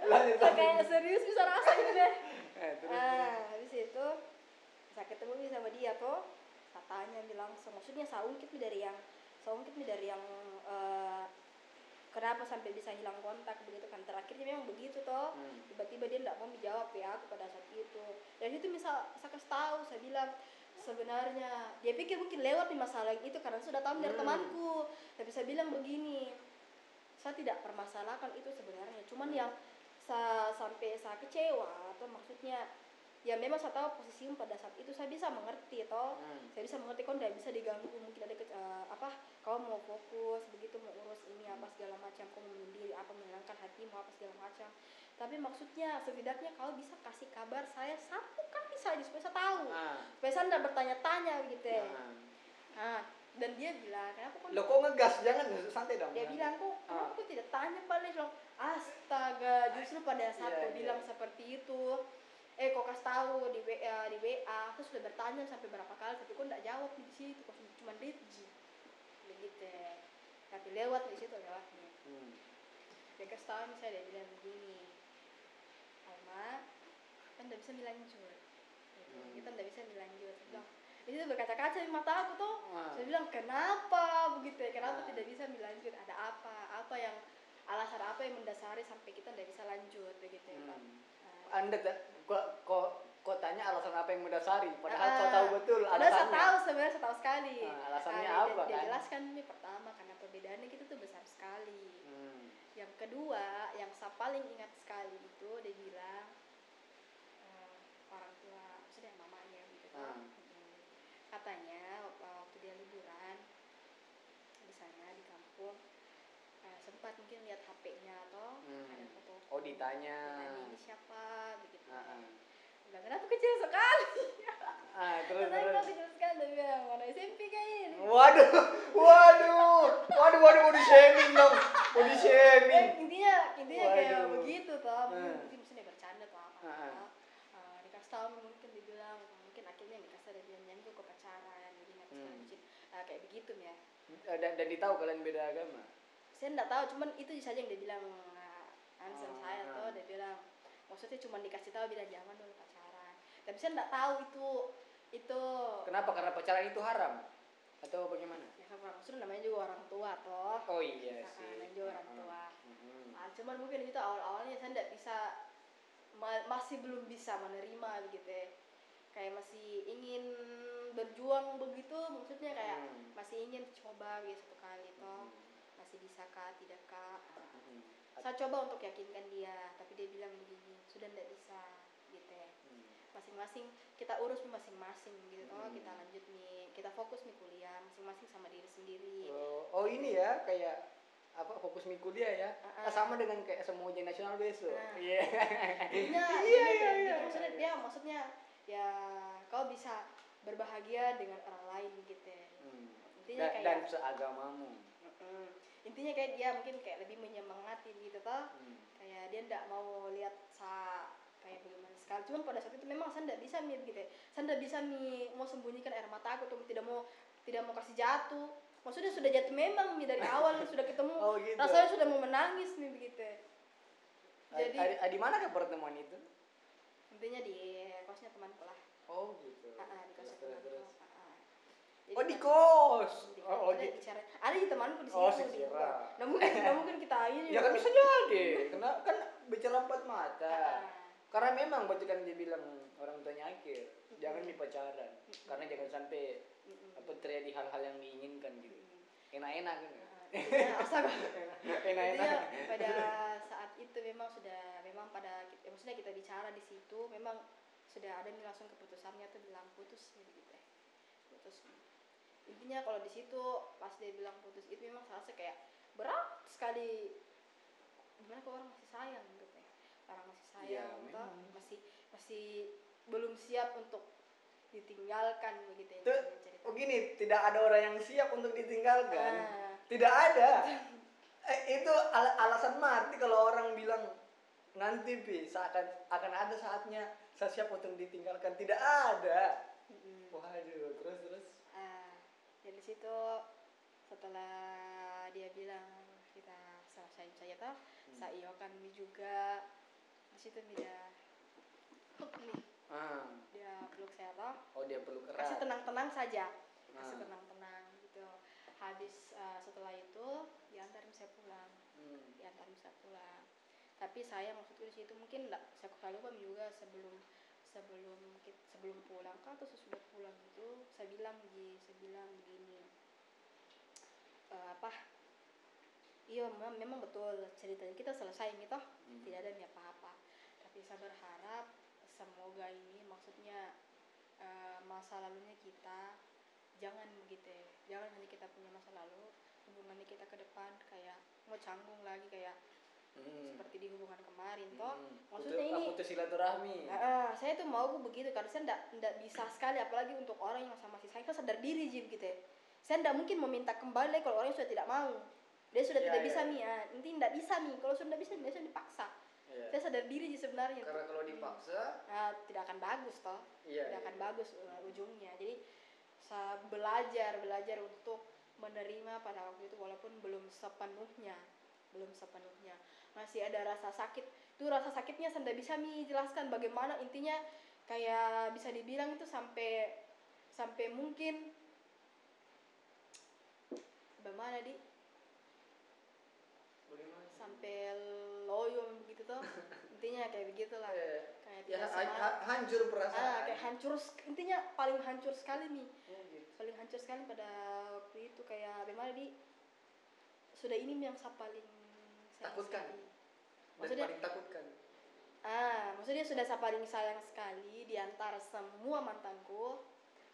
Lanjut lanjut. kayak serius bisa rasa gitu deh Eh, terus, terus. ah habis itu saya ketemu nih sama dia tuh saya tanya nih langsung maksudnya saya ungkit nih dari yang saya ungkit nih dari yang eh, kenapa sampai bisa hilang kontak begitu kan? Terakhirnya memang begitu toh. Hmm. tiba-tiba dia tidak mau menjawab ya aku pada saat itu. Dan itu misal saya kasih tahu saya bilang sebenarnya dia pikir mungkin lewat di masalah itu karena sudah tahu dari Hmm. temanku. Tapi saya bilang begini saya tidak permasalahkan itu sebenarnya. Cuman yang sa sampai saya kecewa atau maksudnya ya memang saya tahu posisimu pada saat itu saya bisa mengerti toh Hmm. saya bisa mengerti kau tidak bisa diganggu mungkin ada ke- eh, apa kau mau fokus begitu mau urus ini apa segala macam kau mau menyendiri apa menyenangkan hatimu apa segala macam tapi maksudnya setidaknya kau bisa kasih kabar saya satu kali saja supaya saya tahu Ah. supaya saya tidak bertanya-tanya gitu ya. Ah. Nah, dan dia bilang kenapa kau Lo kok ngegas jangan santai dong. dia bilang kok kenapa Ah. kau tidak tanya balik dong astaga justru pada saat Iya, kau iya. bilang seperti itu eh kau kasih tahu di WA di WA aku sudah bertanya sampai berapa kali tapi kau tidak jawab di situ kau cuma diji begitu. Tapi lewat di situ lewatnya Hmm. dia kasih tahu misalnya dia bilang begini Alma kan tidak bisa dilanjut. Gitu. Hmm. kita tidak bisa dilanjut. Saya bilang di situ berkaca-kaca di mata aku tuh. Ah. saya bilang kenapa? Begitu ya kenapa Ah. tidak bisa dilanjut? Ada apa? Apa yang alasan apa yang mendasari sampai kita tidak bisa lanjut? Begitu ya Pak. Hmm. Nah, Anda tak- kok kok kok tanya alasan apa yang mendasari padahal Ah, kau tahu betul Padahal saya alasannya. tahu sebenarnya saya tahu sekali. Ah, alasannya dia, apa, dia, dia kan? jelaskan ini pertama karena perbedaannya kita tuh besar sekali. Hmm. Yang kedua, yang saya paling ingat sekali itu dia bilang eh, orang tua, maksudnya mamanya gitu kan. Ah. Mm. Katanya waktu dia liburan di sana di kampung sempat mungkin lihat HP-nya atau Hmm. ada foto. Oh ditanya. Ditanya ini siapa begitu. Ah, ah. Bilang kenapa kecil sekali? Ah, terus terus. kecil sekali dia bilang mana SMP kayak ini. Waduh, waduh, waduh, waduh, mau di shaming dong, mau di Eh, shaming. intinya intinya kayak Waduh. begitu toh mungkin Hmm. mungkin misalnya bercanda atau apa Ah, ah. toh. Eh, dikasih tahu mungkin dibilang mungkin akhirnya dikasih ada bilang nyanyi kok pacaran jadi nggak Hmm. Eh, kayak begitu ya Eh, Dan, dan ditahu kalian beda agama. Saya nggak tahu cuman itu saja yang dia bilang nah, answer Oh, saya tuh dia bilang maksudnya cuma dikasih tahu bilang jangan dulu pacaran tapi saya nggak tahu itu itu Kenapa? Karena pacaran itu haram atau bagaimana? ya kan maksudnya namanya juga orang tua toh Oh iya Ah, ah, sih. namanya juga orang Ah, tua mhm. Ah, cuman mungkin itu awal-awalnya saya tidak bisa ma- masih belum bisa menerima begitu ya. kayak masih ingin berjuang begitu maksudnya kayak Hmm. masih ingin coba gitu satu kali toh masih bisa kah tidak kah Ah, Mhm. saya coba untuk yakinkan dia tapi dia bilang begini sudah tidak bisa gitu ya Hmm. masing-masing kita urus nih masing-masing gitu Hmm. kita lanjut nih kita fokus nih kuliah masing-masing sama diri sendiri Oh, oh ini ya kayak apa fokus mi kuliah ya ah. Ah, sama dengan kayak semua ujian nasional besok Nah. iya Iya, iya, kayak iya, gitu. maksudnya iya. dia maksudnya ya kau bisa berbahagia dengan orang lain gitu ya. Hmm. intinya dan, kayak dan seagamamu Mm-mm. Intinya kayak dia mungkin kayak lebih menyemangati gitu toh Hmm. kayak dia ndak mau lihat sa kayak bagaimana sekali cuman pada saat itu memang saya ndak bisa nih gitu ya. saya ndak bisa nih mau sembunyikan air mata aku tuh tidak mau tidak mau kasih jatuh maksudnya sudah jatuh memang nih dari awal sudah ketemu Oh, gitu. rasanya sudah mau menangis nih begitu ya. jadi di mana kan pertemuan itu? intinya di kosnya temanku lah Oh gitu. Ah, ah, di kosnya temanku. Jadi Oh di pas- kos. di Oh, oh kos, ada gitu. di temanku di situ Oh, di sekira. nah mungkin nah mungkin kita ini Ya kan bisa jadi. Karena kan bicara empat mata. Karena memang berarti kan dia bilang orang tuanya akhir jangan di pacaran. Karena jangan sampai apa terjadi hal-hal yang diinginkan gitu. Enak-enak kan. astaga Enak-enak. Pada saat itu memang sudah memang pada ya, maksudnya kita bicara di situ memang sudah ada nih langsung keputusannya tuh bilang putus ya gitu ya. Putus. Intinya kalau di situ pas dia bilang putus itu memang saya rasa kayak berat sekali gimana kalau orang masih sayang gitu ya. Orang masih sayang Iya, toh, masih masih belum siap untuk ditinggalkan begitu ya Tuh, oh gini, tidak ada orang yang siap untuk ditinggalkan. Ah. Tidak ada. Eh, itu al- alasan mati kalau orang bilang nanti bi akan akan ada saatnya saya siap untuk ditinggalkan. Tidak ada. Mm-mm. Waduh, terus terus. Ah, dari situ setelah dia bilang kita selesai saya tahu Hmm. saya iyo kan mi juga di situ dia peluk nih Ah, dia peluk saya tahu oh dia perlu keras. kasih tenang-tenang saja kasih Ah. tenang-tenang gitu habis ah, setelah itu diantarin saya pulang Hmm. diantarin saya pulang tapi saya maksudku di situ mungkin enggak saya lupa juga sebelum sebelum sebelum pulang kah atau sesudah pulang itu saya bilang di saya bilang begini "Eh, apa iya memang, memang betul ceritanya kita selesai gitu Hmm. tidak ada nih apa-apa tapi saya berharap semoga ini maksudnya eh, masa lalunya kita jangan begitu ya. jangan hanya kita punya masa lalu hubungannya kita ke depan kayak mau canggung lagi kayak Hmm. seperti di hubungan kemarin toh Hmm. maksudnya Putus- ini putus silaturahmi eh, saya tuh mau begitu karena saya ndak ndak bisa sekali apalagi untuk orang yang sama si saya kan sadar diri Jim gitu ya. Saya ndak mungkin meminta kembali kalau orang yang sudah tidak mau. Dia sudah Iya, tidak iya, bisa iya. nih, ah, nanti ndak bisa nih. Kalau sudah ndak bisa, biasanya dipaksa. Iya. Saya sadar diri Ji sebenarnya. karena tuh. kalau dipaksa Nah, tidak akan bagus toh. iya tidak iya. akan bagus uh, ujungnya. Jadi saya belajar belajar untuk menerima pada waktu itu walaupun belum sepenuhnya belum sepenuhnya masih ada rasa sakit. Itu rasa sakitnya saya tidak bisa mi jelaskan bagaimana intinya kayak bisa dibilang itu sampai sampai mungkin. Bagaimana di Bagaimana? sampai loyo begitu tuh intinya kayak begitulah. Eh, kayak ya ha- hancur perasaan. Ah kayak hancur intinya paling hancur sekali nih Oh, gitu. paling hancur sekali pada waktu itu kayak bagaimana di sudah ini yang saya paling Takutkan. sekali. dan Maksudnya- paling takutkan ah maksudnya sudah saya paling sayang sekali di antara semua mantanku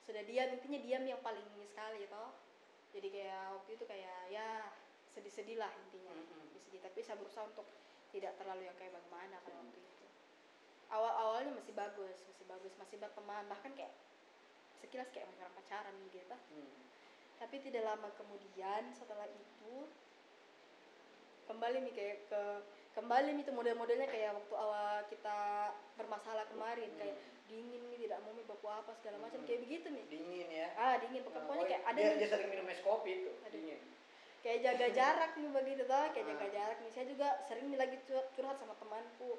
sudah diam intinya diam yang paling ini sekali toh jadi kayak waktu itu kayak ya sedih-sedih lah intinya Mm-mm. sedih tapi saya berusaha untuk tidak terlalu yang kayak bagaimana pada waktu itu awal-awalnya masih bagus masih bagus masih berteman bahkan kayak sekilas kayak orang pacaran gitu Hmm. tapi tidak lama kemudian setelah itu kembali nih kayak ke kembali nih tuh model-modelnya kayak waktu awal kita bermasalah kemarin kayak dingin nih tidak mau baku apa segala macam Hmm. kayak begitu nih. Dingin ya? Ah dingin. Nah, pokoknya oh, kayak ada dia, nih. dia sering minum es kopi itu Aduh. dingin. Kayak jaga jarak nih begitu toh kayak jaga Ah. jarak nih. Saya juga sering nih lagi curhat, sama temanku.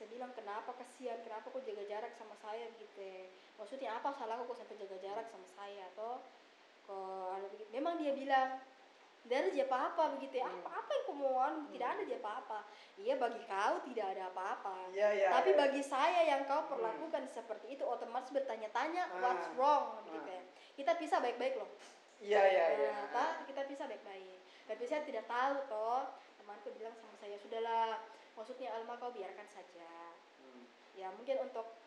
Saya bilang kenapa kasihan? Kenapa kok jaga jarak sama saya? Gitu. Ya. maksudnya apa salahku kok sampai jaga jarak sama saya toh? Kok ada begitu. Memang dia bilang tidak ada apa-apa begitu ya Hmm. apa apa yang anu, tidak ada dia apa-apa iya bagi kau tidak ada apa-apa iya iya tapi iya. bagi saya yang kau perlakukan seperti itu otomatis bertanya-tanya Ah. what's wrong Ah. gitu ya kita pisah baik-baik loh iya iya iya Nah, Pak, kita bisa baik-baik. Tapi saya tidak tahu toh. Temanku bilang sama saya, sudahlah. Maksudnya Alma kau biarkan saja. Hmm. Ya mungkin untuk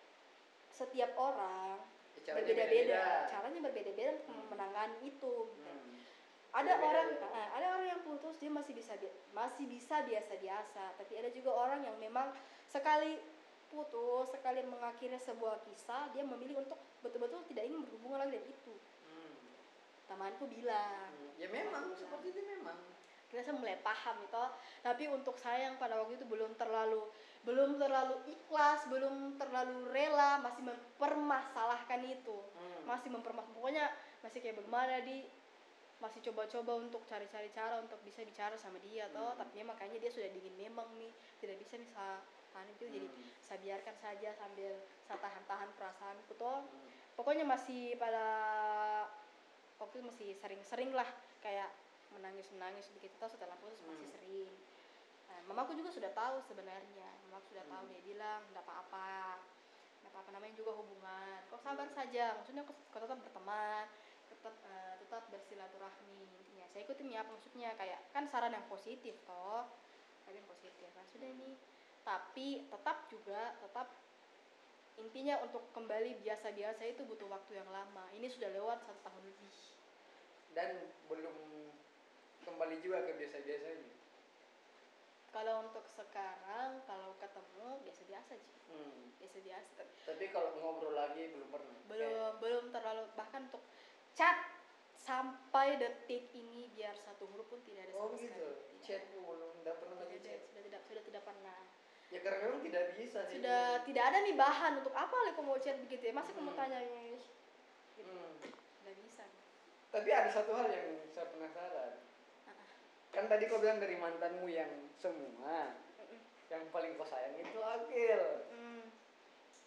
setiap orang Ya, berbeda-beda. beda-beda. Caranya berbeda-beda untuk Hmm. menangani itu. gitu. Hmm. Ada orang, ya. ah, ada orang yang putus dia masih bisa bi- masih bisa biasa-biasa. Tapi ada juga orang yang memang sekali putus, sekali mengakhiri sebuah kisah, dia memilih untuk betul-betul tidak ingin berhubungan lagi dengan itu. Hmm. Temanku bilang, Hmm. ya memang seperti itu memang kita saya mulai paham itu tapi untuk saya yang pada waktu itu belum terlalu belum terlalu ikhlas belum terlalu rela masih mempermasalahkan itu Hmm. masih mempermasalahkan pokoknya masih kayak bagaimana di masih coba-coba untuk cari-cari cara untuk bisa bicara sama dia toh. Hmm. tapi makanya dia sudah dingin memang nih. Tidak bisa nih saya tahan itu. Jadi Hmm. saya biarkan saja sambil saya tahan-tahan perasaanku toh. Hmm. pokoknya masih pada waktu itu masih sering-sering lah kayak menangis-menangis begitu toh setelah putus masih Hmm. sering. Nah, mamaku juga sudah tahu sebenarnya. Mamaku sudah tahu Hmm. dia bilang tidak apa-apa. Tidak apa-apa. Namanya juga hubungan. Kok sabar saja. Maksudnya kau tetap berteman tetap eh, tetap bersilaturahmi intinya saya ikutin ya maksudnya kayak kan saran yang positif toh. Saran yang positif. Nah sudah ini. Tapi tetap juga tetap intinya untuk kembali biasa-biasa itu butuh waktu yang lama. Ini sudah lewat satu tahun lebih. Dan belum kembali juga ke biasa-biasanya kalau untuk sekarang kalau ketemu biasa-biasa aja hmm. biasa-biasa. Tapi tapi kalau ngobrol lagi belum pernah? Belum belum terlalu bahkan untuk chat sampai detik ini biar satu huruf pun tidak ada oh sama gitu. sekali. Chat belum tidak pernah lagi ada, chat. sudah tidak sudah tidak pernah. Ya karena memang tidak bisa sih sudah tidak ada nih bahan untuk apa lah kamu mau chat begitu ya? Kamu Hmm. tanya ini Hmm. tidak bisa. Tapi ada satu hal yang saya penasaran. Ah, kan tadi kau bilang dari mantanmu yang semua yang paling kau sayang itu Akil. Hmm.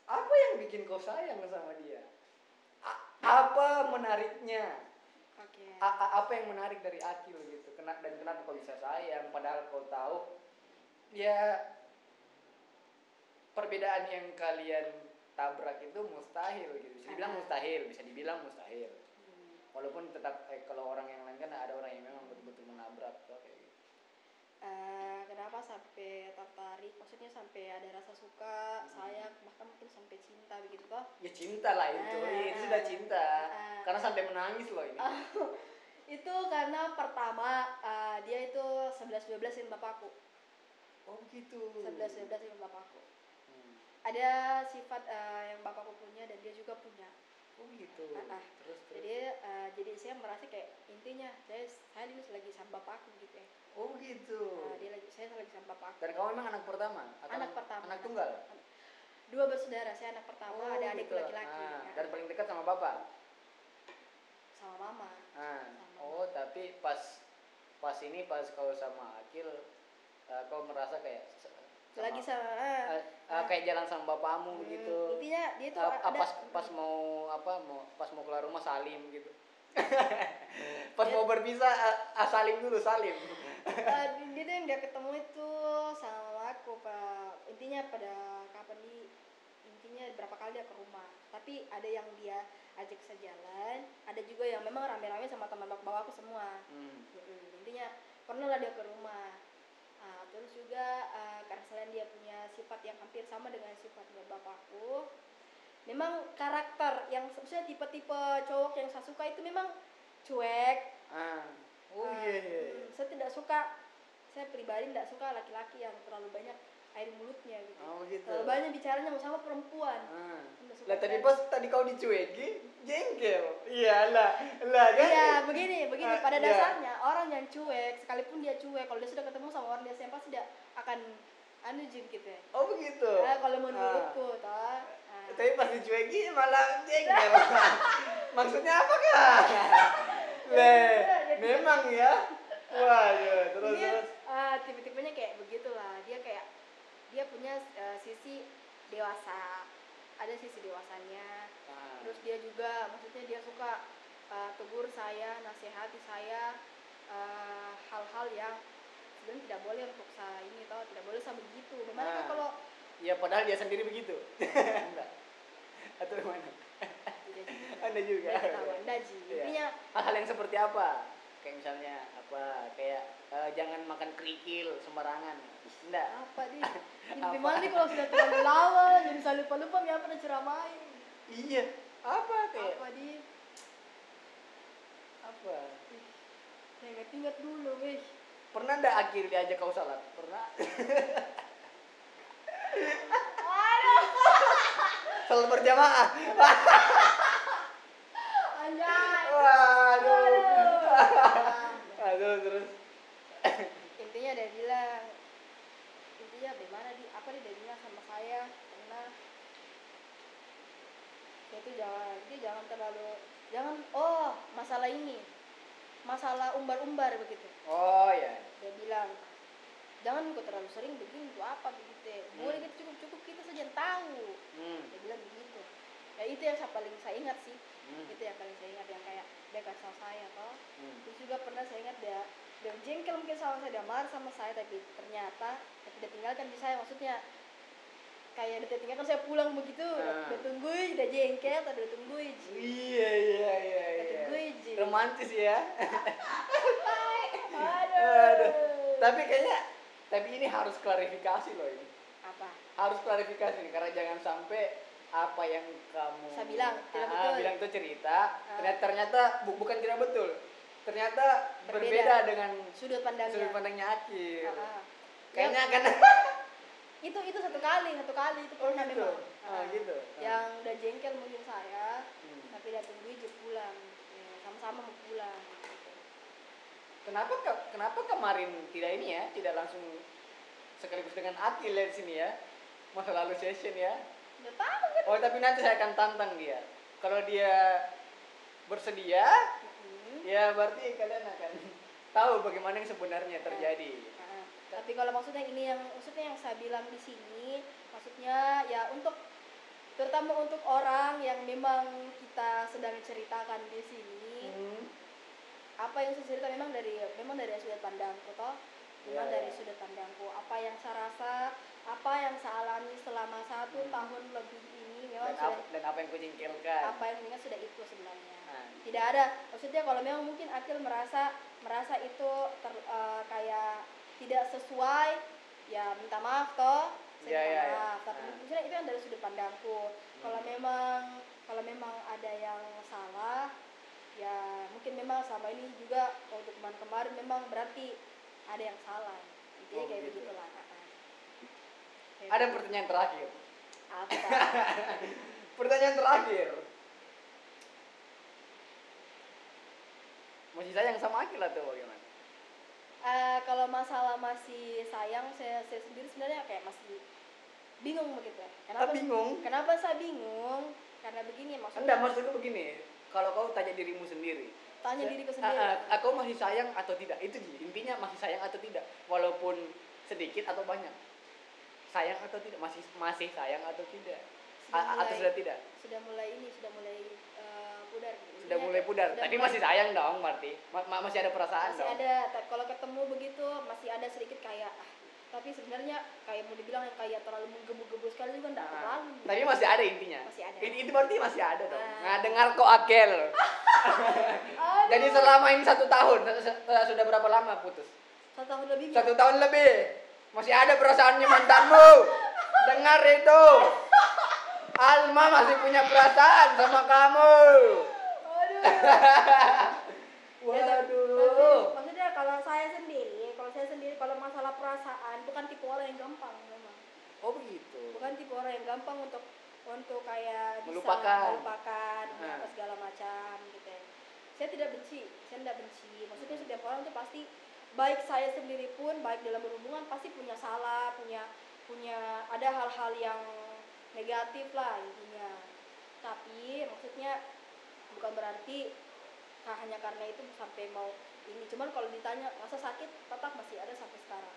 apa yang bikin kau sayang sama dia apa menariknya? Oke. A- a- apa yang menarik dari Akil gitu? Kena, dan kenapa kau bisa sayang? Padahal kau tahu. Ya perbedaan yang kalian tabrak itu mustahil gitu. Bisa dibilang Ah. mustahil bisa dibilang mustahil. Hmm. walaupun tetap eh, kalau orang yang lain kan ada orang yang memang betul-betul menabrak tuh kayak eh, kenapa sampai tertarik maksudnya sampai ada rasa suka sayang bahkan mungkin sampai cinta begitu toh Ya cinta lah itu, Ah. itu sudah cinta. Ah. Karena sampai menangis loh ini. itu karena pertama eh, dia itu 11 12 dengan bapakku Oh gitu. 11 12 dengan bapakku Hmm. ada sifat eh, yang bapakku punya dan dia juga punya Oh gitu. Ah, ah. Terus terus. jadi eh, jadi saya merasa kayak intinya saya saya ini lagi sama bapakku gitu ya Oh gitu. Nah, dia lagi saya lagi sama bapakku Dan kamu memang anak pertama? Atau anak pertama Anak tunggal? dua bersaudara saya anak pertama Oh, ada adik gitu. laki-laki Ah, ya. Dan paling dekat sama bapak? sama mama Ah. Sama. Oh tapi pas pas ini pas kau sama Akil, eh, kau merasa kayak sama- lagi sama ah, eh, eh, kayak jalan sama bapakmu hmm, begitu. intinya dia tuh ah, ada pas pas mau apa mau pas mau keluar rumah salim gitu. pas Dia- mau berpisah ah, ah, salim dulu salim. Eh, dia tuh yang dia ketemu itu sama aku pak. Intinya pada kapan di intinya berapa kali dia ke rumah. Tapi ada yang dia ajak sejalan ada juga yang memang rame-rame sama teman bawa aku semua. Hmm. Intinya pernah lah dia ke rumah. Ah, terus juga ah, karena selain dia punya sifat yang hampir sama dengan sifatnya bapakku memang karakter yang maksudnya tipe-tipe cowok yang saya suka itu memang cuek Ah. Oh Ah, iya iya. mm, saya tidak suka saya pribadi tidak suka laki-laki yang terlalu banyak air mulutnya gitu Oh gitu. terlalu banyak bicaranya sama perempuan Ah. Tidak Lah tadi pas tadi kau dicueki, jengkel. Iya lah, kan. Iya, begini, begini. Ah, Pada iya. dasarnya orang yang cuek, sekalipun dia cuek, kalau dia sudah ketemu sama orang dia pasti dia akan anu jin gitu ya. Oh begitu. Nah, kalau menurutku, toh. Tapi pas dicueki malah jengkel. Maksudnya apakah? Le, memang ya. Waduh, terus dia terus. ah, tipe-tipenya kayak begitulah. Dia kayak dia punya eh, sisi dewasa, ada sisi dewasanya. Ah. Terus dia juga, maksudnya dia suka eh, tegur saya, nasihati saya hal-hal yang sebenarnya tidak boleh untuk saya ini toh, tidak boleh saya begitu. Kan Ah. kalau Ya padahal dia sendiri begitu. Enggak. Atau gimana? juga. Anda juga. Tidak ketahuan, daji. Iya. Intinya Hal-hal yang seperti apa? Kayak misalnya apa? Kayak eh, jangan makan kerikil sembarangan. Enggak. apa Apa? gimana nih kalau sudah terlalu lama jadi saya lupa lupa ya pernah ceramain Iya. Apa kayak? apa di Apa? Ingat ingat dulu weh Pernah ndak akhir diajak kau salat? Pernah? Salat berjamaah. anjay Waduh. Aduh. Aduh terus. intinya dia bilang intinya bagaimana di apa dia dia bilang sama saya karena dia itu jangan dia jangan terlalu jangan oh masalah ini masalah umbar-umbar begitu Oh ya. dia bilang jangan kau terlalu sering begini untuk apa begitu boleh Hmm. kita cukup cukup kita saja yang tahu Hmm. dia bilang begitu ya itu yang saya paling saya ingat sih Hmm. itu yang paling saya ingat yang kayak dia kasih saya toh Hmm. terus juga pernah saya ingat dia dia jengkel mungkin sama saya dia marah sama saya tapi ternyata tapi dia tinggalkan di saya maksudnya kayak dia tinggalkan saya pulang begitu Ah. dia tungguin dia jengkel tapi dia tungguin Iya iya iya dia iya. tungguin. Romantis ya. aduh. Aduh. Tapi kayaknya tapi ini harus klarifikasi loh ini. apa Harus klarifikasi nih karena jangan sampai apa yang kamu Saya bilang, tidak Ah, betul. bilang itu cerita Ah. ternyata ternyata bu- bukan tidak betul. Ternyata Berbeda. berbeda, dengan sudut pandangnya sudut pandangnya Akil. Ah, ah. Kayaknya kan itu itu satu kali satu kali itu Oh, pernah gitu? memang Ah, Ah. gitu. Ah. yang udah jengkel mungkin saya Hmm. tapi dia tungguin dia pulang Ya, sama-sama mau pulang. Kenapa ke- kenapa kemarin tidak ini ya, tidak langsung sekaligus dengan Akil ya di sini ya? Masa lalu session ya. tahu kan Oh, tapi nanti saya akan tantang dia. Kalau dia bersedia, Mm-mm. ya berarti kalian akan tahu bagaimana yang sebenarnya terjadi. Nah, tapi kalau maksudnya ini yang maksudnya yang saya bilang di sini maksudnya ya untuk terutama untuk orang yang memang kita sedang ceritakan di sini Hmm. Apa yang saya cerita memang dari memang dari sudut pandangku toh memang Iya, dari iya. sudut pandangku apa yang saya rasa apa yang saya alami selama satu Hmm. tahun lebih ini memang Dan, sudah ap- dan apa yang kau jengkelkan. apa yang ingat sudah itu sebenarnya Nah, tidak ada maksudnya kalau memang mungkin Akil merasa merasa itu ter- eh, kayak tidak sesuai ya minta maaf toh saya Ya, minta ya, ya. maaf tapi Nah. itu yang dari sudut pandangku kalau memang kalau memang ada yang salah ya mungkin memang sama ini juga untuk kemarin kemarin memang berarti ada yang salah intinya Oh, kayak gitu. begitulah Kayak Ada begitu. pertanyaan terakhir. apa Pertanyaan terakhir. Masih sayang sama Akil atau bagaimana? Eh, kalau masalah masih sayang saya, saya sendiri sebenarnya kayak masih bingung begitu Ah, kenapa bingung. kenapa saya bingung karena begini maksudnya Enggak, maksudku begini. Kalau kau tanya dirimu sendiri, tanya Sa- diriku Ah, sendiri ah, aku masih sayang atau tidak? Itu intinya masih sayang atau tidak, walaupun sedikit atau banyak. Sayang atau tidak? Masih masih sayang atau tidak? Sudah A- atau mulai- sudah tidak? sudah mulai ini sudah mulai eh, pudar Sudah mulai pudar, sudah tapi mulai- masih sayang dong berarti. Ma- ma- masih ada perasaan masih dong. ada kalau ketemu begitu masih ada sedikit kayak ah, tapi sebenarnya kayak mau dibilang yang kayak terlalu menggebu-gebu sekali juga enggak Ah, terlalu tapi masih ada intinya. Masih ada. Ini itu berarti masih ada dong. Ah. Nah, dengar kok Akel. Jadi selama ini satu tahun, sudah berapa lama putus? satu tahun lebih Satu tahun lebih. Masih ada perasaannya mantanmu. Dengar itu. Alma masih punya perasaan sama kamu. Aduh. Ya, Waduh. maksudnya kalau saya sendiri, kalau saya sendiri perasaan bukan tipe orang yang gampang memang. Oh begitu. Bukan tipe orang yang gampang untuk untuk kayak bisa Melupakan. melupakan Ah. apa segala macam gitu. ya. Saya tidak benci, saya tidak benci. Maksudnya setiap orang tuh pasti baik saya sendiri pun baik dalam berhubungan pasti punya salah, punya punya ada hal-hal yang negatif lah intinya. Tapi maksudnya bukan berarti Nah, hanya karena itu sampai mau ini cuman kalau ditanya rasa sakit tetap masih ada sampai sekarang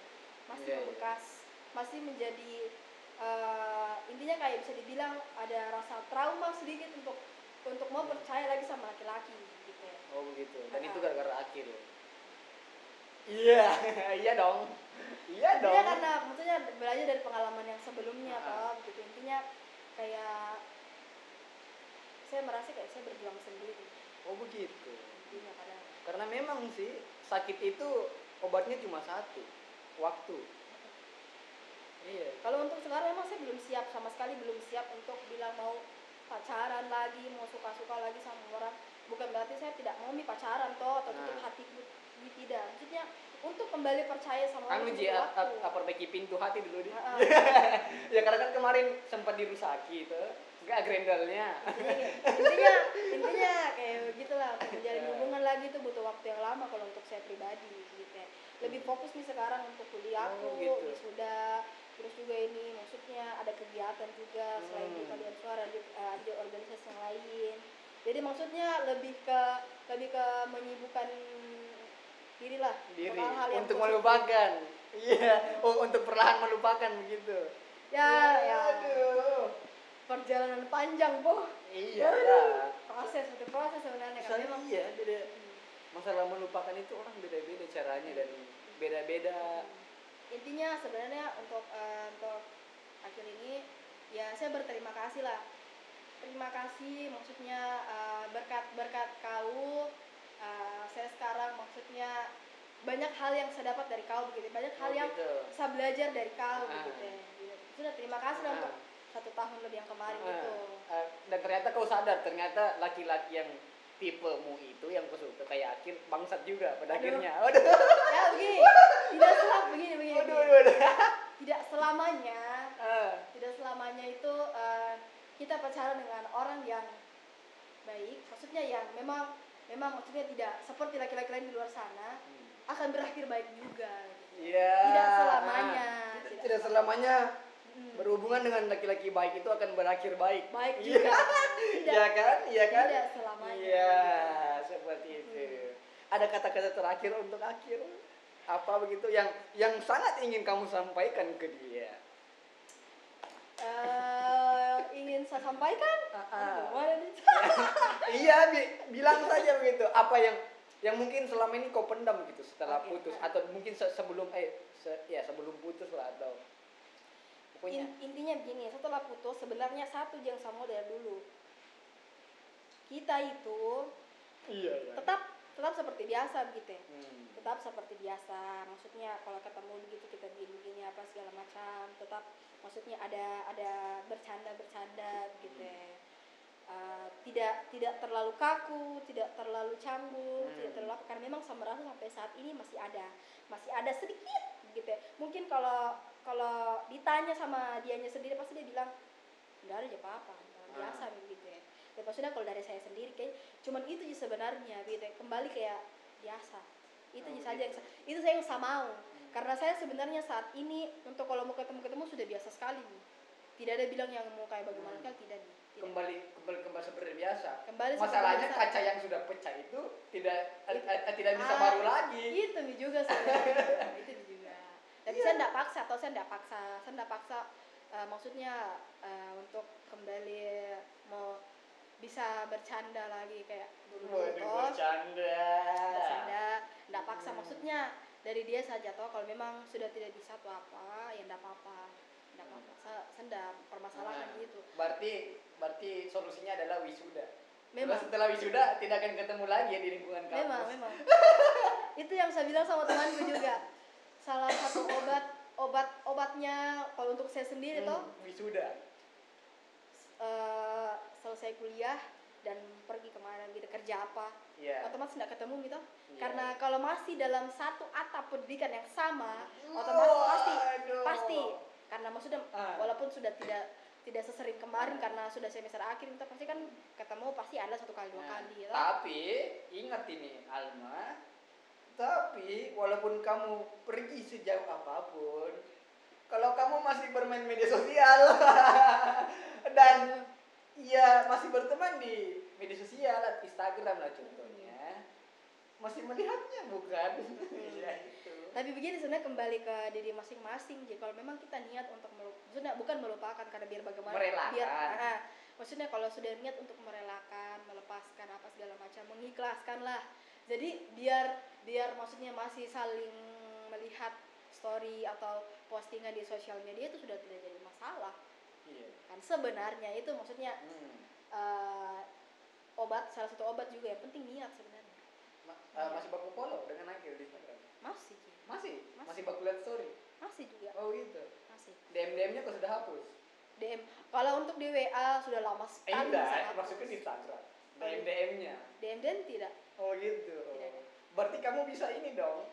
masih Iya, iya. membekas masih menjadi eh, intinya kayak bisa dibilang ada rasa trauma sedikit untuk untuk mau percaya lagi sama laki-laki gitu ya. Oh begitu. Dan Ah. itu gara-gara Akil. Iya, iya dong. Iya dong. Intinya karena maksudnya belajar dari pengalaman yang sebelumnya Ah. toh gitu intinya kayak saya merasa kayak saya berjuang sendiri Oh begitu. intinya kadang Karena memang sih sakit itu obatnya cuma satu, waktu. Iya. Kalau untuk sekarang emang saya belum siap sama sekali belum siap untuk bilang mau pacaran lagi, mau suka-suka lagi sama orang. Bukan berarti saya tidak mau mi pacaran toh atau tutup Nah. hatiku tidak. Maksudnya untuk kembali percaya sama Anu orang Ji, itu a- butuh waktu. a- perbaiki pintu hati dulu di. Heeh. ya karena kan kemarin sempat dirusaki itu. Enggak grendelnya. intinya, intinya kayak begitulah untuk menjalin Ya. hubungan lagi itu butuh waktu yang lama kalau untuk saya pribadi gitu ya. lebih fokus nih sekarang untuk kuliahku Oh, gitu. sudah terus juga ini maksudnya ada kegiatan juga selain di Hmm. kalian suara di, eh, ada organisasi yang lain jadi maksudnya lebih ke lebih ke menyibukkan diri lah Diri untuk hal-hal yang untuk positif. melupakan. Iya, oh, untuk perlahan melupakan begitu. ya ya Aduh. Perjalanan panjang boh Iya lah. proses itu proses sebenarnya kan memang iya, beda. Masalah melupakan itu orang beda-beda caranya dan beda-beda intinya sebenarnya untuk eh, untuk akhir ini ya saya berterima kasih lah terima kasih maksudnya eh, berkat berkat kau eh, saya sekarang maksudnya banyak hal yang saya dapat dari kau begitu banyak hal Oh, yang gitu. saya belajar dari kau Ah. begitu ya. sudah terima kasih Ah. untuk satu tahun lebih yang kemarin Ah, itu ah, dan ternyata kau sadar ternyata laki-laki yang tipemu itu yang kau suka kayak Akil bangsat juga pada Aduh. akhirnya. Waduh. ya begini tidak selam begini begini, Waduh, begini. waduh, waduh. tidak selamanya Ah, tidak selamanya itu eh, kita pacaran dengan orang yang baik maksudnya yang memang memang maksudnya tidak seperti laki-laki lain di luar sana hmm. akan berakhir baik juga gitu. Iya. Tidak selamanya, Ah, tidak, tidak selamanya. Berhubungan dengan laki-laki baik itu akan berakhir baik. baik juga Iya kan? Iya kan? tidak selamanya Iya, seperti itu. Ada kata-kata terakhir untuk akhir apa begitu yang yang sangat ingin kamu sampaikan ke dia? Eh, ingin saya sampaikan. Gimana nih? iya, bi- bilang saja begitu. Apa yang yang mungkin selama ini kau pendam gitu setelah Oke. putus atau mungkin se- sebelum eh se- ya sebelum putus lah atau pokoknya In- intinya begini setelah putus sebenarnya satu yang sama dari dulu kita itu iya iya. tetap tetap seperti biasa gitu ya Hmm. tetap seperti biasa maksudnya kalau ketemu gitu kita begini begini apa segala macam tetap maksudnya ada ada bercanda bercanda gitu ya. Uh, tidak tidak terlalu kaku tidak terlalu canggung Hmm. tidak terlalu karena memang sama rasa sampai saat ini masih ada masih ada sedikit gitu ya. mungkin kalau kalau ditanya sama dianya sendiri pasti dia bilang nggak ada apa apa biasa Ah. gitu ya dan maksudnya kalau dari saya sendiri kayak cuman itu sih sebenarnya gitu ya. kembali kayak biasa itu Oh, sih saja yang gitu. itu saya yang saya mau karena saya sebenarnya saat ini untuk kalau mau ketemu ketemu sudah biasa sekali nih tidak ada bilang yang mau kayak bagaimana Hmm. kan tidak nih tidak. kembali kembali kembali seperti biasa Kembali masalahnya biasa. kaca yang sudah pecah itu tidak eh, eh, tidak bisa Ah, baru lagi itu juga sebenarnya itu tapi Iya. saya tidak paksa atau saya tidak paksa. Saya tidak paksa eh, maksudnya eh, untuk kembali mau bisa bercanda lagi kayak dulu toh. bercanda. Bercanda. Tidak paksa Hmm. maksudnya dari dia saja toh kalau memang sudah tidak bisa atau apa ya tidak apa-apa. Tidak apa-apa. Saya saya tidak permasalahkan Nah, gitu. berarti berarti solusinya adalah wisuda. Memang. Setelah wisuda tidak akan ketemu lagi ya di lingkungan kampus. Memang memang. Itu yang saya bilang sama temanku juga salah satu obat obat obatnya kalau untuk saya sendiri toh Hmm, wisuda eh, selesai kuliah dan pergi ke mana gitu kerja apa Iya. otomatis tidak ketemu gitu Iya. karena kalau masih dalam satu atap pendidikan yang sama otomatis pasti Waduh. pasti karena maksudnya Ah. walaupun sudah tidak tidak sesering kemarin karena sudah semester akhir kita pasti kan ketemu pasti ada satu kali dua Nah, kali ya. Tapi ingat ini Alma, tapi walaupun kamu pergi sejauh apa pun, kalau kamu masih bermain media sosial dan ya masih berteman di media sosial, Instagram lah contohnya, masih melihatnya bukan? Iya itu. Tapi begini sebenarnya kembali ke diri masing-masing. Jadi kalau memang kita niat untuk melu- maksudnya bukan melupakan karena biar bagaimana Merelakan. biar ah, maksudnya kalau sudah niat untuk merelakan, melepaskan apa segala macam, mengikhlaskan lah. Jadi biar biar maksudnya masih saling melihat story atau postingan di sosial media itu sudah tidak jadi masalah. Iya. Kan sebenarnya itu maksudnya Hmm. eh, obat salah satu obat juga yang penting niat sebenarnya. Ma- eh, masih baku follow dengan Akil di Instagram? Masih. Masih? Masih. Masih baku lihat story? masih juga, Oh gitu. masih. DM DM-nya kok sudah hapus? DM. Kalau untuk di WA sudah lama Eh, sekali. enggak, saya hapus. maksudnya di Instagram. DM DM-nya. DM dan tidak Oh gitu. Berarti kamu bisa ini dong.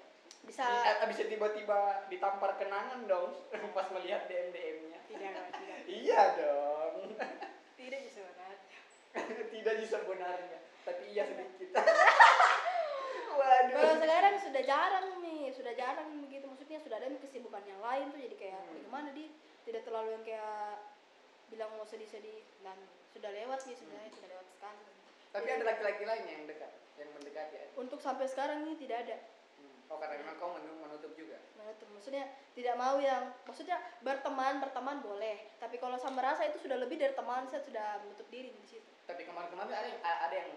bisa Di- bisa tiba-tiba ditampar kenangan dong pas melihat DM DM-nya. tidak tidak Iya dong. tidak bisa banget. Tidak bisa benarnya, tapi iya sedikit. Kalau Waduh. sekarang sudah jarang nih, sudah jarang begitu. Maksudnya sudah ada kesibukan yang lain tuh jadi kayak Hmm. gimana di tidak terlalu yang kayak bilang mau sedih-sedih dan sudah lewat nih sebenarnya sudah lewat sekali. Tapi ada laki-laki lain yang dekat, yang mendekati ya. Untuk sampai sekarang ini tidak ada. Hmm. Oh karena memang kau menutup juga. menutup maksudnya tidak mau yang maksudnya berteman berteman boleh tapi kalau saya merasa itu sudah lebih dari teman saya sudah menutup diri di situ Tapi kemarin-kemarin ada yang ada yang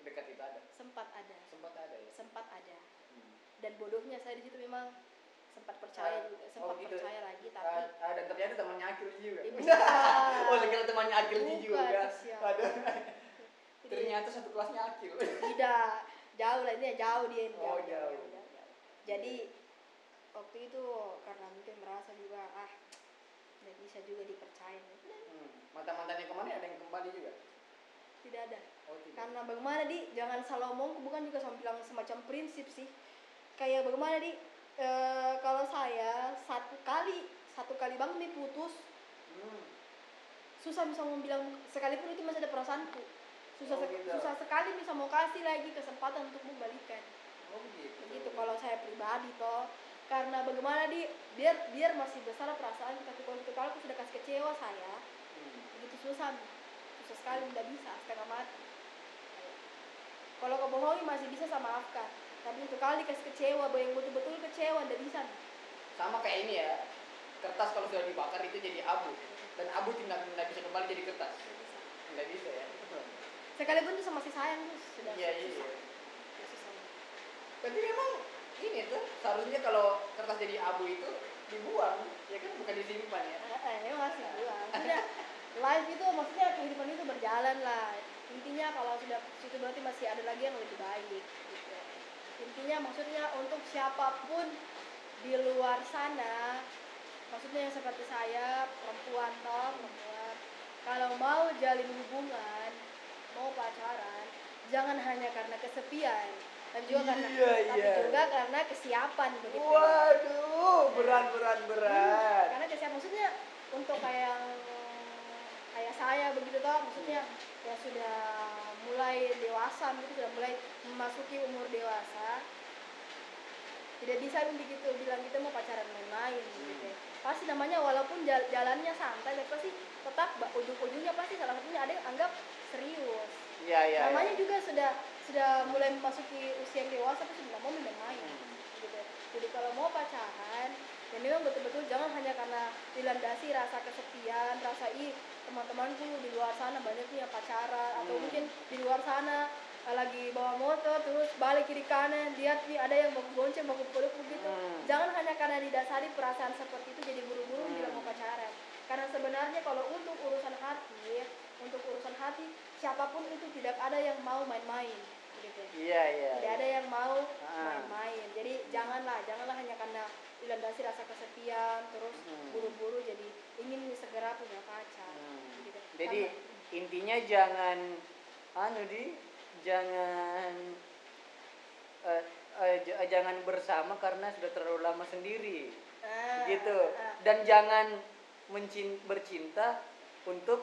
dekat itu ada. sempat ada Sempat ada ya. sempat ada Hmm. dan bodohnya saya di situ memang sempat percaya Ah, juga oh sempat gitu. percaya lagi tapi Ah, ah, dan ternyata temannya Akil juga. Eh, bukan. oh, sekira temannya Akil juga. siapa. Jadi, Ternyata satu kelasnya Akil. tidak jauh lah ini jauh dia ini, Oh, jauh. jauh. jadi waktu itu karena mungkin merasa juga ah tidak bisa juga dipercaya Hmm. Mantan-mantannya kemarin ada yang kembali juga? tidak ada Oh, tidak. karena bagaimana di jangan salah omong bukan juga sama bilang semacam prinsip sih kayak bagaimana di eh, kalau saya satu kali satu kali banget nih putus Hmm. susah bisa mau bilang sekalipun itu masih ada perasaanku susah Oh, gitu. susah sekali bisa mau kasih lagi kesempatan untuk mau balikan Oh, begitu. begitu kalau saya pribadi toh karena bagaimana di biar biar masih besar perasaan tapi kalau kalau aku sudah kasih kecewa saya Hmm. begitu susah susah sekali tidak bisa setengah mati kalau kau bohongi masih bisa saya maafkan tapi untuk kali kasih kecewa yang betul-betul kecewa tidak bisa Sama kayak ini ya. Kertas kalau sudah dibakar itu jadi abu dan abu tidak tidak bisa kembali jadi kertas. Tidak bisa ya. sekalipun itu sama masih sayang terus sudah Iya, iya. Sudah. Tapi memang ini tuh seharusnya kalau kertas jadi abu itu dibuang, ya kan bukan disimpan ya. Eh, memang masih buang maksudnya life itu maksudnya kehidupan itu berjalan lah intinya kalau sudah situ berarti masih ada lagi yang lebih baik gitu intinya maksudnya untuk siapa pun di luar sana maksudnya yang seperti saya perempuan toh perempuan kalau mau jalin hubungan mau pacaran jangan hanya karena kesepian tapi juga karena Iya, tapi iya. juga karena kesiapan begitu Waduh, berat berat Hmm, berat. karena kesiapan maksudnya untuk kayak kayak saya begitu toh maksudnya ya sudah mulai dewasa gitu sudah mulai memasuki umur dewasa tidak bisa begitu bilang kita mau pacaran main-main gitu ya. pasti namanya walaupun jal- jalannya santai tapi pasti tetap ujung-ujungnya pasti salah satunya ada yang anggap serius Iya iya. namanya iya. juga sudah sudah mulai memasuki usia yang dewasa tapi sudah mau main-main Hmm. gitu. Jadi kalau mau pacaran, ya memang betul-betul jangan hanya karena dilandasi rasa kesepian, rasa ih teman-temanku di luar sana banyak yang pacaran atau Hmm. mungkin di luar sana eh, lagi bawa motor terus balik kiri kanan lihat nih ada yang baku bonceng baku peluk begitu Hmm. jangan hanya karena didasari perasaan seperti itu jadi buru-buru Hmm. bilang mau pacaran karena sebenarnya kalau untuk urusan hati untuk urusan hati siapa pun itu tidak ada yang mau main-main gitu Iya iya. tidak ada yang mau Ah. main-main jadi janganlah janganlah hanya karena dilandasi rasa kesepian terus Hmm. buru-buru jadi ingin segera punya pacar Hmm. gitu. Jadi Karena- intinya jangan anu di jangan j- eh, jangan bersama karena sudah terlalu lama sendiri Ah, gitu ah. dan jangan mencin bercinta untuk